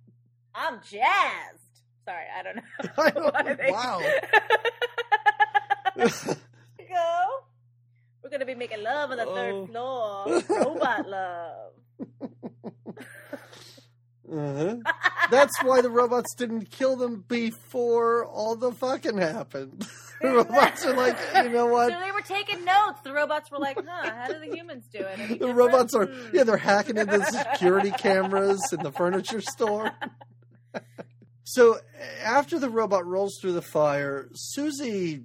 I'm jazzed." Sorry, I don't know. I don't- they- wow. go. We're gonna be making love on the Oh. third floor. Robot love. Uh-huh. That's why the robots didn't kill them before all the fucking happened. the robots are like, you know what? So they were taking notes. The robots were like, "Huh? How do the humans do it?" The different? robots are, Hmm. yeah, they're hacking into the security cameras in the furniture store. So after the robot rolls through the fire, Susie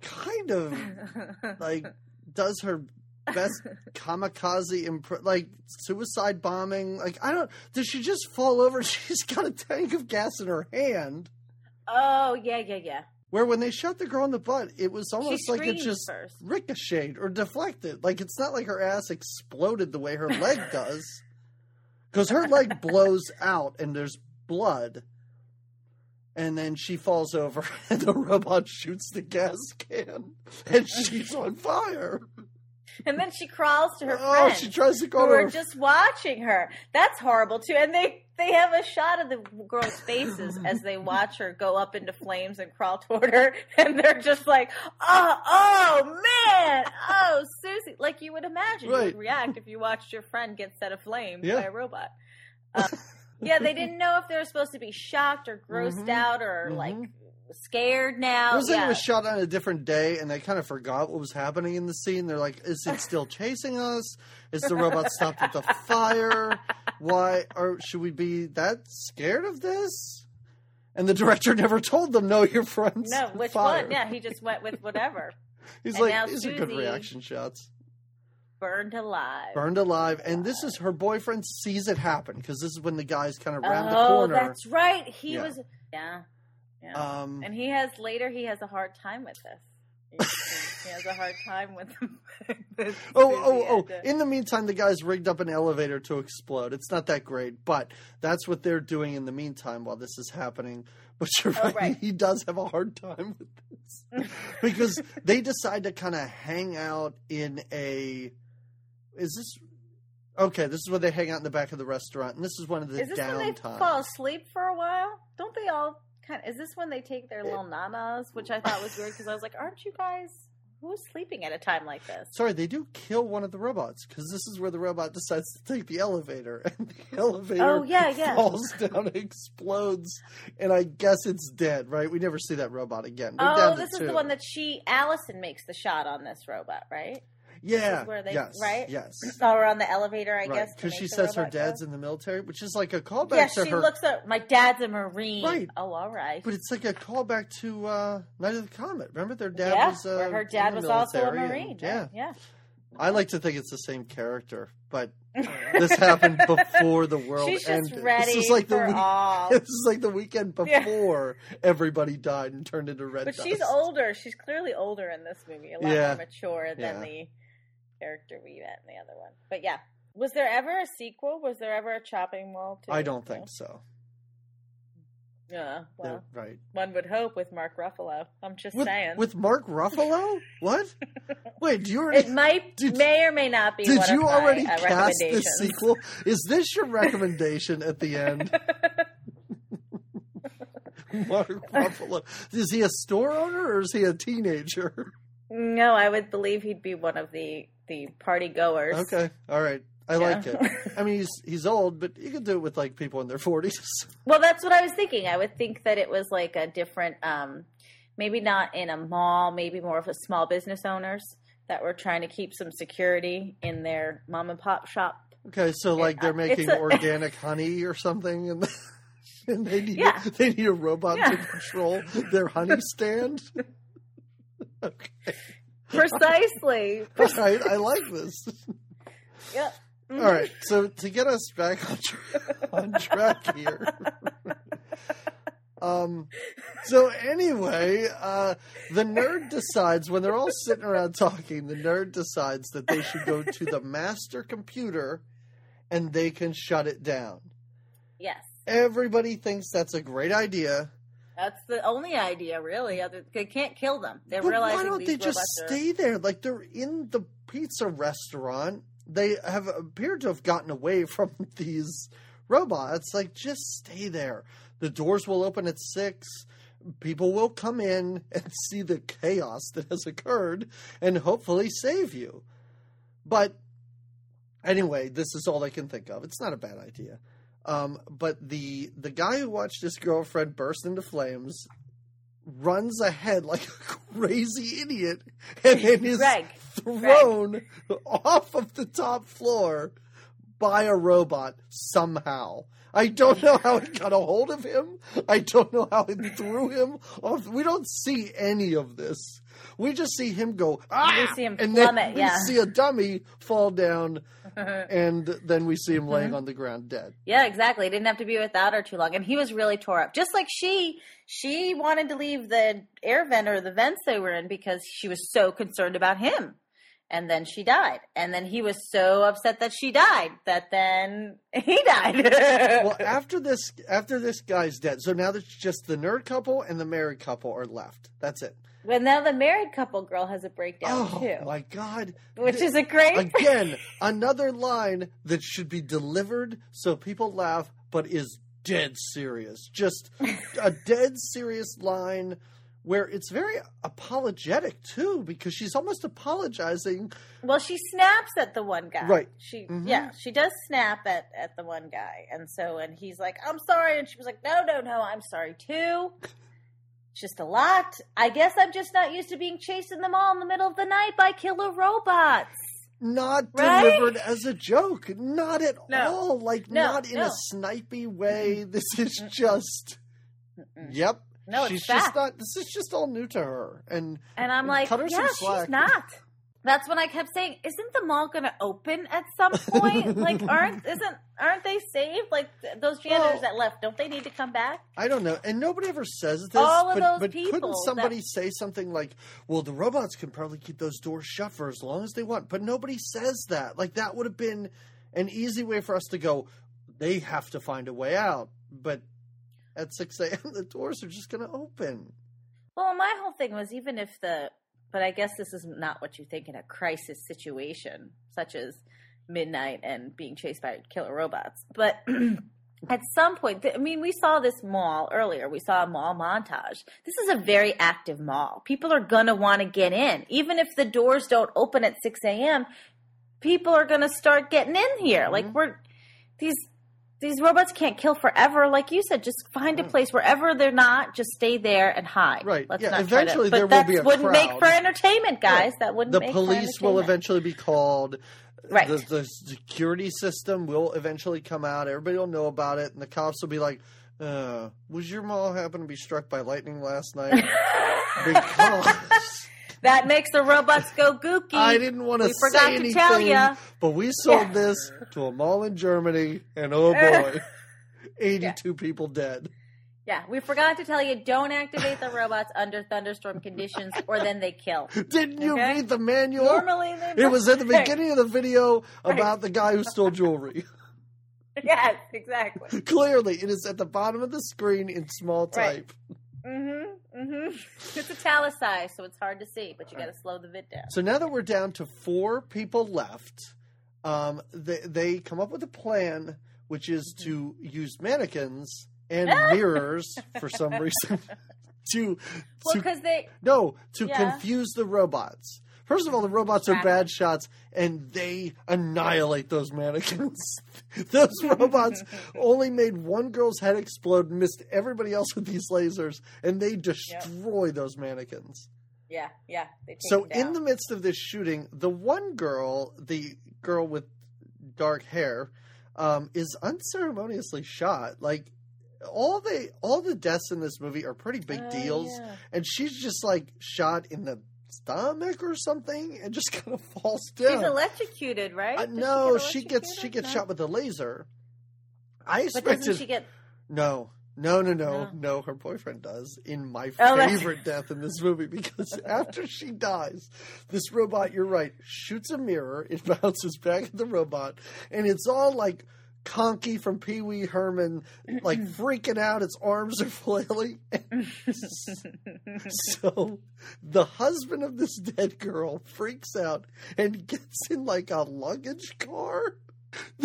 kind of like does her best kamikaze imp- like suicide bombing. Like I don't. Does she just fall over? She's got a tank of gas in her hand. oh yeah, yeah, yeah. Where when they shot the girl in the butt, it was almost like it just first. ricocheted or deflected. Like it's not like her ass exploded the way her leg does. Because her leg blows out and there's blood. And then she falls over and the robot shoots the gas can and she's on fire. And then she crawls to her Oh, friends she tries to who go to are just watching her. That's horrible too. And they they have a shot of the girls' faces as they watch her go up into flames and crawl toward her, and they're just like, "Oh, oh man, oh Susie!" Like you would imagine you would react if you watched your friend get set aflame Yeah. by a robot. Um, yeah, they didn't know if they were supposed to be shocked or grossed Mhm. out or Mhm. like scared now. It was like it was shot on a different day, and they kind of forgot what was happening in the scene. They're like, "Is it still chasing us? Is the robot stopped at the fire? Why? Or should we be that scared of this?" And the director never told them, "No, your friends." no, which fire. one? Yeah, he just went with whatever. He's And like, "These are good reaction shots." Burned alive. Burned alive, and this is her boyfriend sees it happen because this is when the guys kind of round the corner. oh, that's right. He Yeah. was. Yeah. Yeah. Um, and he has later. He has a hard time with this. He has a hard time with. Oh, oh, oh! In the meantime, the guy's rigged up an elevator to explode. It's not that great, but that's what they're doing in the meantime while this is happening. But you're Oh, right, right. he does have a hard time with this because they decide to kind of hang out in a. Is this okay? This is where they hang out in the back of the restaurant, and this is one of the Is this when they downtime. fall asleep for a while? Don't they all kind? Of, is this when they take their little nanas? Which I thought was weird because I was like, aren't you guys who's sleeping at a time like this? Sorry, they do kill one of the robots because this is where the robot decides to take the elevator, and the elevator Oh, yeah, yeah. falls down, and explodes, and I guess it's dead. Right? We never see that robot again. We're Oh, this is two. the one that she Allison makes the shot on this robot, right? Yeah, where they- yes, right? yes, Or on the elevator, I right. guess. Because she says her dad's go. in the military, which is like a callback Yeah, to she her. looks up. My dad's a marine. Right. Oh, all right. but it's like a callback to uh, Night of the Comet. Remember, their dad yeah, was uh, where her dad was also a military, and- marine. yeah, yeah. I like to think it's the same character, but this happened before the world She's just ended. ready this is like the for week- all. This is like the weekend Yeah. before everybody died and turned into red But dust. she's older. She's clearly older in this movie. A lot Yeah. more mature than Yeah. the character we met in the other one. But yeah. Was there ever a sequel? Was there ever a chopping wall? To I don't think so. Yeah. Well, right. one would hope with Mark Ruffalo. I'm just With, saying. with Mark Ruffalo? What? Wait, do you already it might, Did- may or may not be. did one you my, already uh, cast this sequel? Is this your recommendation at the end? Mark Ruffalo. Is he a store owner or is he a teenager? No, I would believe he'd be one of the the party goers. Okay, all right. I Yeah. like it. I mean, he's he's old, but you can do it with like people in their forties. Well, that's what I was thinking. I would think that it was like a different, um, maybe not in a mall, maybe more of a small business owners that were trying to keep some security in their mom and pop shop. Okay, so like they're making a- organic honey or something, and, and they need Yeah. they need a robot to control their honey stand. okay, Precisely. all right, I like this. yeah. All right, so to get us back on, tra- on track here. Um, so anyway, uh, the nerd decides when they're all sitting around talking, the nerd decides that they should go to the master computer and they can shut it down. Yes. Everybody thinks that's a great idea. That's the only idea, really. Other they can't kill them. They're But realizing why don't they just robots are- stay there? Like they're in the pizza restaurant. They have appeared to have gotten away from these robots. Like just stay there. The doors will open at six. People will come in and see the chaos that has occurred and hopefully save you. But anyway, this is all I can think of. It's not a bad idea. Um, but the the guy who watched his girlfriend burst into flames runs ahead like a crazy idiot and then is Greg. thrown off of the top floor by a robot somehow. I don't know how it got a hold of him. I don't know how it threw him off. We don't see any of this. We just see him go, ah! see him and then we yeah. see a dummy fall down, and then we see him laying mm-hmm. on the ground dead. Yeah, exactly. He didn't have to be without her too long, and he was really tore up. Just like she, she wanted to leave the air vent or the vents they were in because she was so concerned about him, and then she died, and then he was so upset that she died that then he died. well, after this, after this guy's dead, so now there's just the nerd couple and the married couple are left. That's it. Well, now the married couple girl has a breakdown oh too, my god! which is a great. again another line that should be delivered so people laugh, but is dead serious. Just a dead serious line where it's very apologetic too, because she's almost apologizing. Well, she snaps at the one guy. Right. She Mhm. yeah, she does snap at at the one guy. And so and he's like, "I'm sorry." And she was like, "No, no, no, I'm sorry too." It's Just a lot. I guess I'm just not used to being chased in the mall in the middle of the night by killer robots. Not Right? delivered as a joke. Not at No. all. Like No, not in no. a snipey way. This is just Yep. No, it's She's fact. just not this is just all new to her. And And I'm like, cut her some yeah, slack. she's not. That's when I kept saying, "Isn't the mall going to open at some point? like, aren't isn't aren't they saved? Like th- those janitors Well- that left, don't they need to come back?" I don't know, and nobody ever says this. All of but, those but people couldn't somebody that- say something like, "Well, the robots can probably keep those doors shut for as long as they want," but nobody says that. Like that would have been an easy way for us to go. They have to find a way out, but at six a.m. the doors are just going to open. Well, my whole thing was even if the, but I guess this is not what you think in a crisis situation, such as midnight and being chased by killer robots. But at some point, I mean, we saw this mall earlier. We saw a mall montage. This is a very active mall. People are going to want to get in. Even if the doors don't open at 6 a.m., people are going to start getting in here. Like, mm-hmm. we're, these, these robots can't kill forever. Like you said, just find a place wherever they're not. Just stay there and hide. Right. Let's Yeah, eventually to, there but will be that a wouldn't make for entertainment, guys. Right. That wouldn't The police will eventually be called. Right. The, the security system will eventually come out. Everybody will know about it, and the cops will be like, uh, "Was your mall happen to be struck by lightning last night?" because That makes the robots go gooky. I didn't want to We forgot say to anything, tell ya. but we sold Yeah. this to a mall in Germany, and oh boy, eighty-two people dead. Yeah, we forgot to tell you don't activate the robots under thunderstorm conditions or then they kill. Didn't you Okay. read the manual? Normally they It was at the beginning of the video Right. about the guy who stole jewelry. Yes, exactly. Clearly, it is at the bottom of the screen in small Right. Type. Mhm. Mm Mhm. It's italicized, so it's hard to see, but you got to slow the vid down. So now that we're down to four people left, um, they, they come up with a plan, which is to use mannequins and mirrors for some reason to, Well, because they no to Yeah. confuse the robots. First of all, the robots are bad shots, and they annihilate those mannequins. those robots only made one girl's head explode, and missed everybody else with these lasers, and they destroy those mannequins. yeah, yeah. They take So down. in the midst of this shooting, the one girl, the girl with dark hair, um, is unceremoniously shot. Like all the all the deaths in this movie are pretty big Oh, deals, yeah. and she's just like shot in the stomach or something, and just kind of falls down. She's electrocuted, right? Uh, no, get she gets she gets No? shot with a laser. I expected she get? no, no, no, no, No. no. Her boyfriend does in my Oh, favorite death in this movie because after she dies, this robot, you're right, shoots a mirror. It bounces back at the robot, and it's all like Conky from Pee Wee Herman, like freaking out. Its arms are flailing. so the husband of this dead girl freaks out and gets in like a luggage car.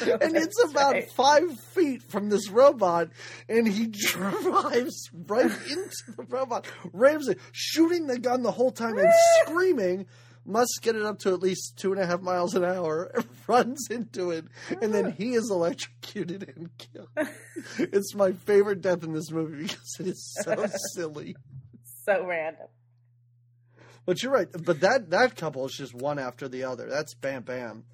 and, and it's about right. five feet from this robot, and he drives right into the robot, rams it, shooting the gun the whole time and screaming. Must get it up to at least two and a half miles an hour, runs into it, and then he is electrocuted and killed. It's my favorite death in this movie because it is so silly. so random. But you're right. But that that couple is just one after the other. That's bam bam.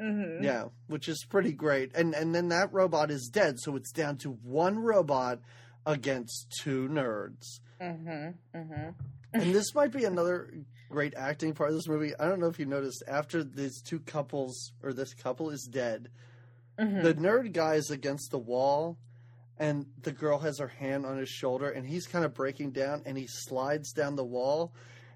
hmm Yeah, which is pretty great. And and then that robot is dead, so it's down to one robot against two nerds. hmm hmm And this might be another great acting part of this movie. I don't know if you noticed after these two couples or this couple is dead, hmm the nerd guy is against the wall and the girl has her hand on his shoulder and he's kind of breaking down and he slides down the wall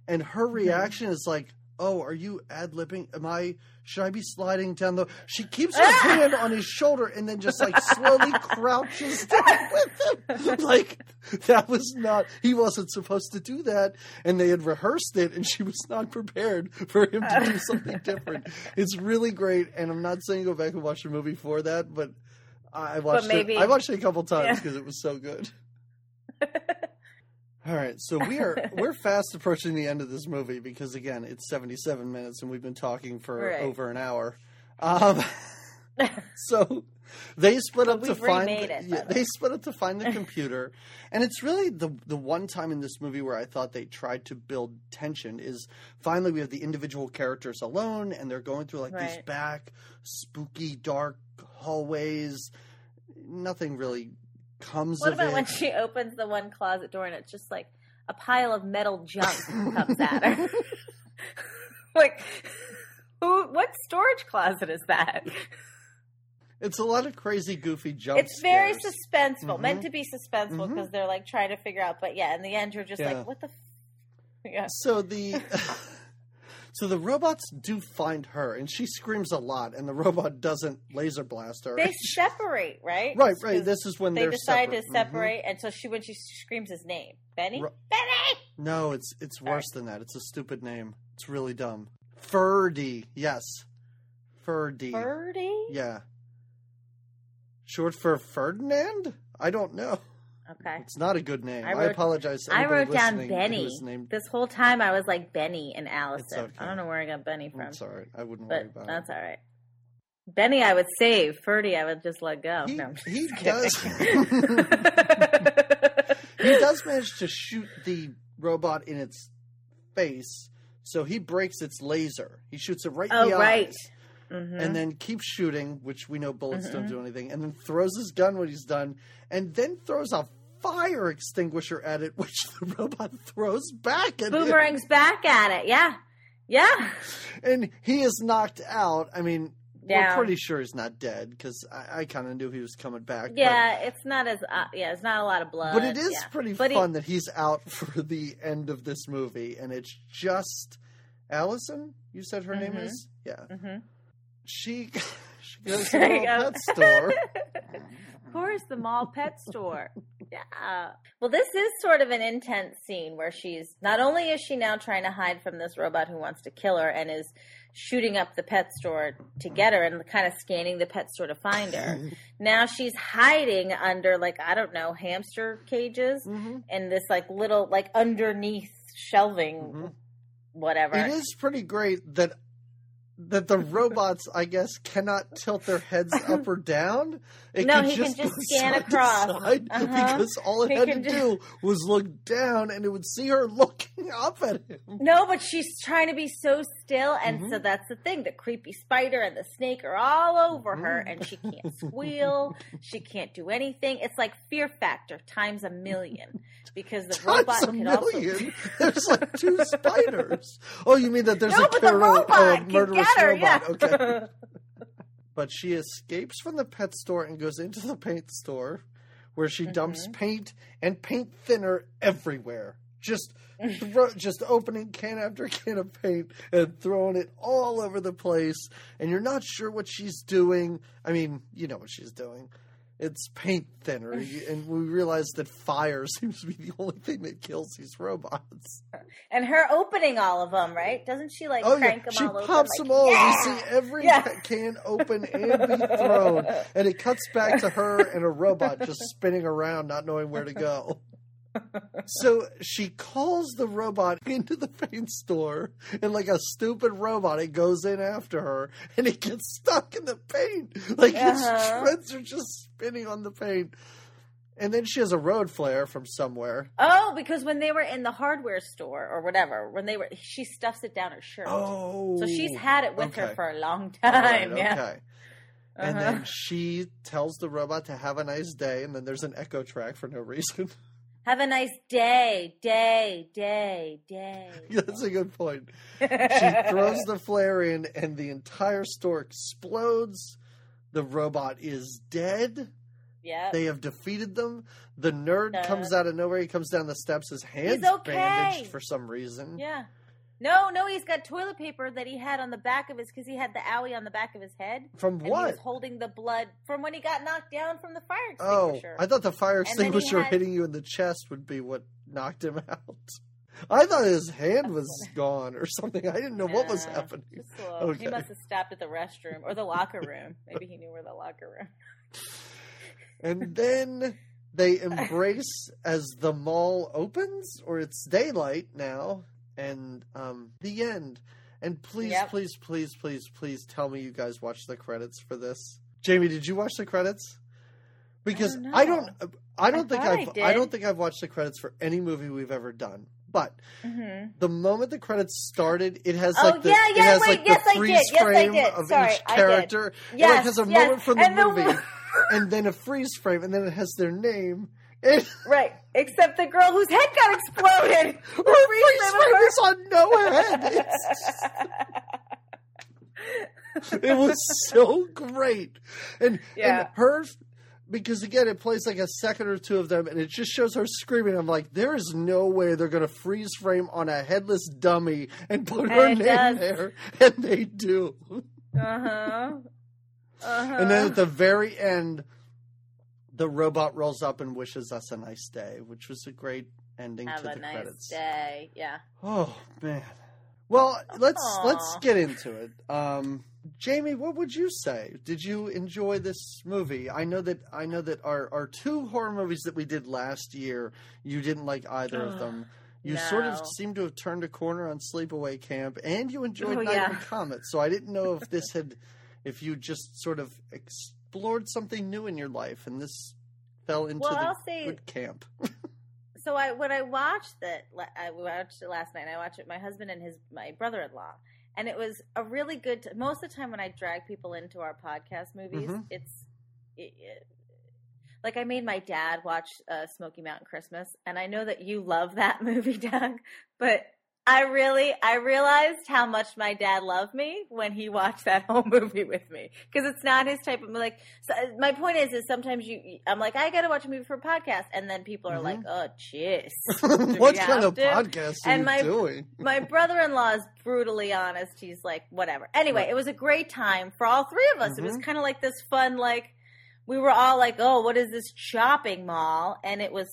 and her reaction is like oh are you ad-libbing? Am i should i be sliding down the she keeps her ah! hand on his shoulder and then just like slowly crouches down with him. Like that was not he wasn't supposed to do that. And they had rehearsed it and she was not prepared for him to do something different. It's really great. And i'm not saying go back and watch the movie for that but i watched maybe- it i watched it a couple times Yeah. because it was so good all right so we are we're fast approaching the end of this movie because again it's 77 minutes and we've been talking for Right. over an hour. Um so they split up to find it, yeah, the they split up to find the computer. And it's really the the one time in this movie where I thought they tried to build tension is finally we have the individual characters alone and they're going through like these back spooky dark hallways. Nothing really comes What of about it when she opens the one closet door and it's just like a pile of metal junk comes at her. like, who? What storage closet is that? It's a lot of crazy, goofy jump. It's very scares. suspenseful, Mhm. meant to be suspenseful because Mhm. they're like trying to figure out. But yeah, in the end, you're just Yeah. like, what the? F-? Yeah. So the so the robots do find her, and she screams a lot, and the robot doesn't laser blast her. They separate, right? right, right. This is when they decide separate. to separate, and so she when she screams his name, Benny, Ru- Benny. No, it's it's worse than that. It's a stupid name. It's really dumb. Ferdy, yes, Ferdy. Birdie. Yeah. Short for Ferdinand? I don't know. Okay. It's not a good name. I I, apologize. To I wrote down Benny. This whole time I was like Benny and Allison. okay. I don't know where I got Benny from, all right. I wouldn't worry but about that's it. all right. Benny, I would save. Ferdy, I would just let go. He, no, he does. he does manage to shoot the robot in its face, so he breaks its laser. He shoots it right in oh, the right. eyes, Mhm. and then keeps shooting, which we know bullets don't Mhm. do anything, and then throws his gun when he's done, and then throws a fire extinguisher at it, which the robot throws back at him. Boomerang's back at it. Yeah. Yeah. and he is knocked out. I mean, Yeah. we're pretty sure he's not dead because I, I kind of knew he was coming back. but- Yeah, it's not as uh, yeah, it's not a lot of blood. But it is yeah. pretty But he- fun that he's out for the end of this movie, and it's just Allison. You said her name Mhm. is yeah. She she goes to There a pet store. of course, the mall pet store. Yeah. Well, this is sort of an intense scene where she's not only is she now trying to hide from this robot who wants to kill her and is shooting up the pet store to get her and kind of scanning the pet store to find her. now she's hiding under like I don't know hamster cages Mhm. and this like little like underneath shelving Mhm. whatever. It is pretty great that that the robots, I guess, cannot tilt their heads up or down. It No, he can just just scan across. Uh-huh. because all it He had to just- do was look down, and it would see her looking up at him. No, but she's trying to be so still, and so Mhm. that's the thing. The creepy spider and the snake are all over her, Mhm. and she can't squeal. she can't do anything. It's like Fear Factor times a million because the Times robot a can also. million. There's like two spiders. Oh, you mean that there's no, a but the robot uh, murderous robot? Yeah. Okay. But she escapes from the pet store and goes into the paint store, where she dumps Mm-hmm. paint and paint thinner everywhere. Just, throw, just opening can after can of paint and throwing it all over the place, and you're not sure what she's doing. I mean, you know what she's doing. It's paint thinner, and we realize that fire seems to be the only thing that kills these robots. and her opening all of them, right? Doesn't she like Oh crank yeah, them she all pops open? them like, all. Yeah! You see every Yeah. can open and be thrown, and it cuts back to her and a robot just spinning around, not knowing where to go. So she calls the robot into the paint store, and like a stupid robot, it goes in after her, and it gets stuck in the paint. Like Uh-huh. its shreds are just spinning on the paint. And then she has a road flare from somewhere. Oh, because when they were in the hardware store or whatever, when they were, she stuffs it down her shirt. Oh, So she's had it with her for a long time. right, yeah. Okay. And Uh-huh. then she tells the robot to have a nice day, and then there's an echo track for no reason. Have a nice day, day, day, day. That's a good point. She throws the flare in, and the entire store explodes. The robot is dead. yeah. They have defeated them. The nerd Uh. comes out of nowhere. He comes down the steps. His hands okay. bandaged for some reason. Yeah. No, no, he's got toilet paper that he had on the back of his because he had the owie on the back of his head. From And he what? was holding the blood from when he got knocked down from the fire extinguisher. Oh. I thought the fire And then he extinguisher had- hitting you in the chest would be what knocked him out. I thought his hand was gone or something. I didn't know what was happening. little- He must have stopped at the restroom or the locker room. Maybe he knew where the locker room. And then they embrace as the mall opens, or it's daylight now, and um, the end. And please, Yep. please, please, please, please tell me you guys watched the credits for this. Jamie, did you watch the credits? Because don't I don't, I don't I think I I've, did. I don't think I've watched the credits for any movie we've ever done. But Mm-hmm. the moment the credits started, it has Oh, like the, yeah, it yeah, has wait, like yes, the I freeze yes, I frame did. of Sorry, each I did. character. It has a yes. moment from the And the- movie, and then a freeze frame, and then it has their name, It, Right. Except the girl whose head got exploded. her freeze frame is on no head. It was so great, and Yeah. and her because again it plays like a second or two of them, and it just shows her screaming. I'm like, there is no way they're going to freeze frame on a headless dummy and put her name does. there, and they do. Uh-huh. Uh-huh. And then at the very end, the robot rolls up and wishes us a nice day, which was a great ending have to a the nice credits. day. Yeah. Oh man. Well, let's Aw. let's get into it. Um, Jamie, what would you say? Did you enjoy this movie? I know that I know that our our two horror movies that we did last year, you didn't like either of them. You sort of No. seem to have turned a corner on Sleepaway Camp, and you enjoyed Oh, Night yeah. of the Comet. So I didn't know if this had, if you just sort of explored something new in your life, and this fell into Well, the I'll say- good camp. So I when I watched la- I watched it last night. I watched it with my husband and his my brother-in-law, and it was a really good. T- most of the time when I drag people into our podcast movies, Mhm. it's it, it- like I made my dad watch uh, Smoky Mountain Christmas, and I know that you love that movie, Doug, but. I really, I realized how much my dad loved me when he watched that whole movie with me because it's not his type of like. So uh, my point is, is sometimes you, I'm like, I got to watch a movie for a podcast, and then people are Mhm. like, oh, jeez. what kind of to? podcast are And you my- doing? my brother-in-law is brutally honest. He's like, whatever. Anyway, Right. it was a great time for all three of us. It was Mhm. kind of like this fun, like we were all like, oh, what is this shopping mall? And it was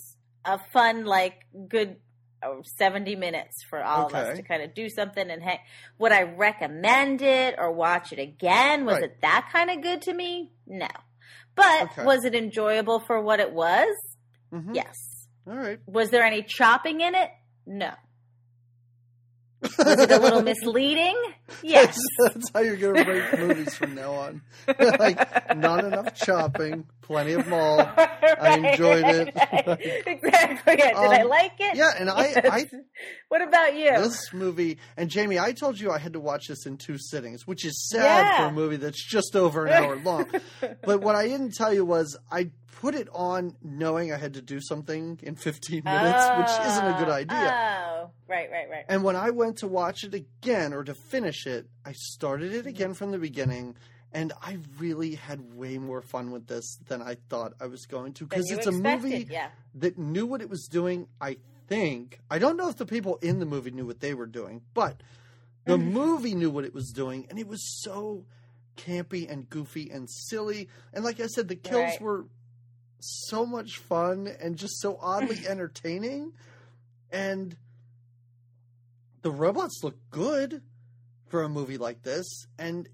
a fun, like, good. Uh, 70 minutes for all of us to kind of do something and hang. Would I recommend it or watch it again? Was Right. it that kind of good to me? No. But Okay. was it enjoyable for what it was? Mhm. Yes. All right. Was there any chopping in it? No. Was it a little misleading? Yes. That's, that's how you're going to rate movies from now on. like, not enough chopping, plenty of mall. I enjoyed it. exactly. Yeah. Did I Um, like it? Yeah, and I, I What about you? this movie, and Jamie, I told you I had to watch this in two sittings, which is sad Yeah. for a movie that's just over an hour long. But what I didn't tell you was I put it on knowing I had to do something in 15 minutes, which isn't a good Oh, idea. Oh, right, right, right. And when I went to watch it again or to finish it, I started it again from the beginning. And I really had way more fun with this than I thought I was going to because it's a movie Yeah. that knew what it was doing. I think I don't know if the people in the movie knew what they were doing, but the movie knew what it was doing, and it was so campy and goofy and silly. And like I said, the kills Right. were so much fun and just so oddly entertaining. And the robots look good for a movie like this. And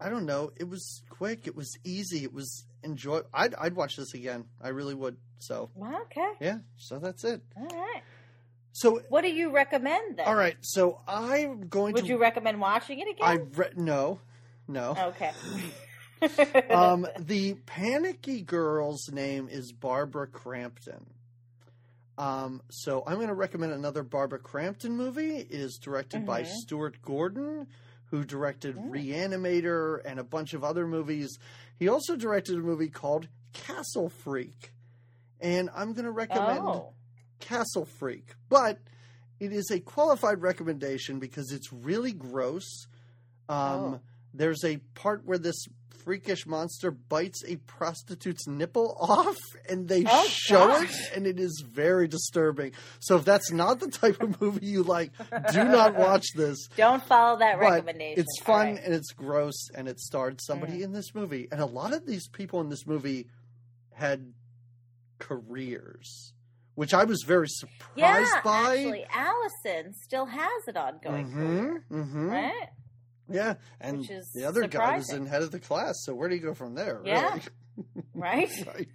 I don't know, it was quick, it was easy, it was enjoy. I'd I'd watch this again. I really would. So Well, okay. yeah, so that's it. All right. So What do you recommend then? all right, so I'm going to Would to. you recommend watching it again? I re- no, no. Okay. um, the panicky girl's name is Barbara Crampton. Um, so I'm going to recommend another Barbara Crampton movie. It is directed by Mhm. Stuart Gordon, who directed Mm. Reanimator and a bunch of other movies. He also directed a movie called Castle Freak, and I'm going to recommend oh. Castle Freak, but it is a qualified recommendation because it's really gross. Um, Oh. There's a part where this freakish monster bites a prostitute's nipple off, and they Oh, show gosh. it, and it is very disturbing. So if that's not the type of movie you like, do not watch this. Don't follow that But recommendation. it's fun right. Mm. and it's gross, and it starred somebody in this movie, and a lot of these people in this movie had careers, which I was very surprised Yeah, by. actually, Allison still has it ongoing career, hmm hmm right? Yeah, and the other guy was in head of the class. So where do you go from there? Yeah. Really? Right. right.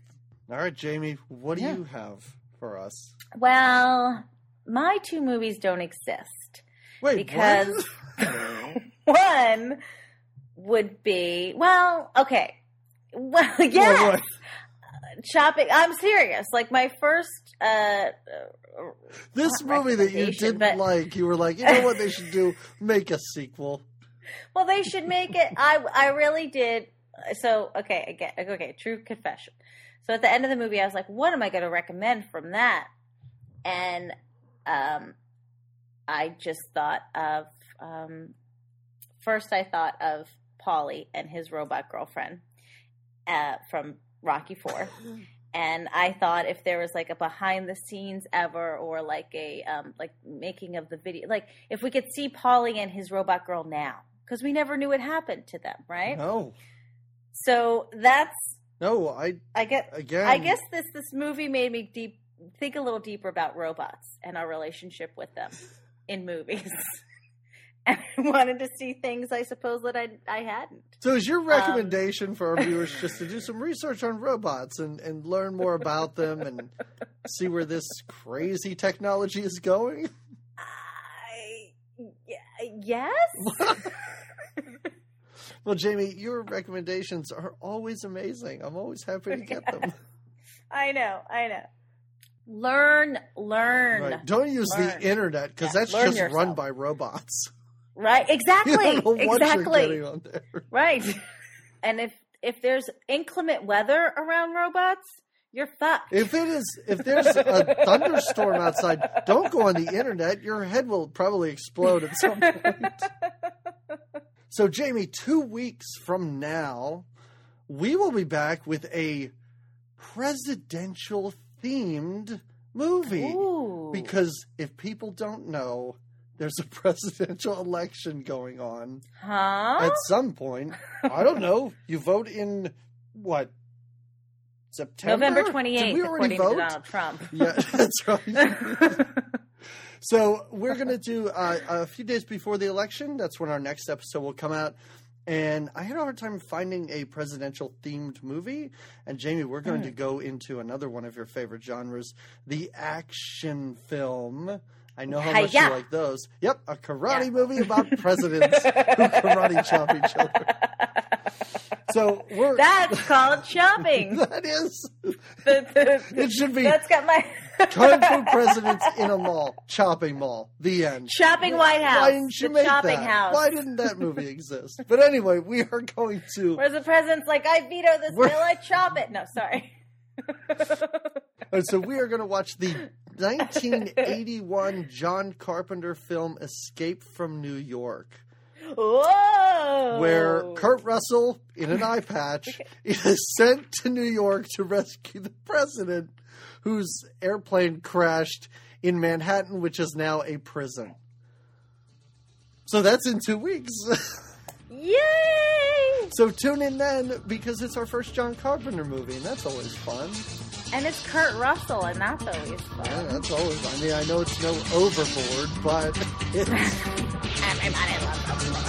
All right, Jamie, what do Yeah. you have for us? Well, my two movies don't exist. Wait, Because- what? One would be well, okay. Well, yes, shopping. I'm serious. Like my first uh, uh This movie that you didn't but- like, you were like, you know what they should do? Make a sequel. Well, they should make it. I I really did. So okay, again, okay, true confession. So at the end of the movie, I was like, what am I going to recommend from that? And um, I just thought of um, first, I thought of Paulie and his robot girlfriend uh, from Rocky Four. and I thought if there was like a behind the scenes ever or like a um, like making of the video, like if we could see Paulie and his robot girl now, because we never knew what happened to them, right? No, So that's no, I I get again. I guess this this movie made me deep think a little deeper about robots and our relationship with them in movies. and I wanted to see things I suppose that I I hadn't. So, is your Um, recommendation for our viewers just to do some research on robots and, and learn more about them and see where this crazy technology is going? I y- yes. Well, Jamie, your recommendations are always amazing. I'm always happy to get them. I know, I know. Learn, learn. Right. Don't use Learn. the internet because Yeah, that's just run by robots. Right, exactly. you don't know what exactly. you're getting on there. Right. And if if there's inclement weather around robots, you're fucked. If it is, if there's a thunderstorm outside, don't go on the internet. Your head will probably explode at some point. So, Jamie, two weeks from now, we will be back with a presidential themed movie. Ooh. Because if people don't know, there's a presidential election going on huh? at some point. I don't know. You vote in what? September? November Did twenty eighth, we already according vote? to Donald Trump. Yeah, that's right. so we're going to do uh, a few days before the election. That's when our next episode will come out. And I had a hard time finding a presidential themed movie. And Jamie, we're going to Mm. go into another one of your favorite genres, the action film. I know how much Hi-ya. you like those. Yep, a karate Yeah. movie about presidents who karate chop each other. So we're That's called shopping. that is The- the- it should be That's got my Kung Fu presidents in a mall, chopping mall. The end. shopping White House. Why didn't you make shopping that? house. Why didn't that movie exist? But anyway, we are going to. Whereas the president's like, I veto this We're- bill, I chop it. No, sorry. So we are going to watch the 1981 John Carpenter film Escape from New York, Whoa! where Kurt Russell, in an eye patch, is sent to New York to rescue the president, whose airplane crashed in Manhattan, which is now a prison. So that's in two weeks. Yay! So tune in then because it's our first John Carpenter movie, and that's always fun. And it's Kurt Russell, and that's always fun. Yeah, that's always. I mean, I know it's no overboard, but it's, Everybody loves Overboard.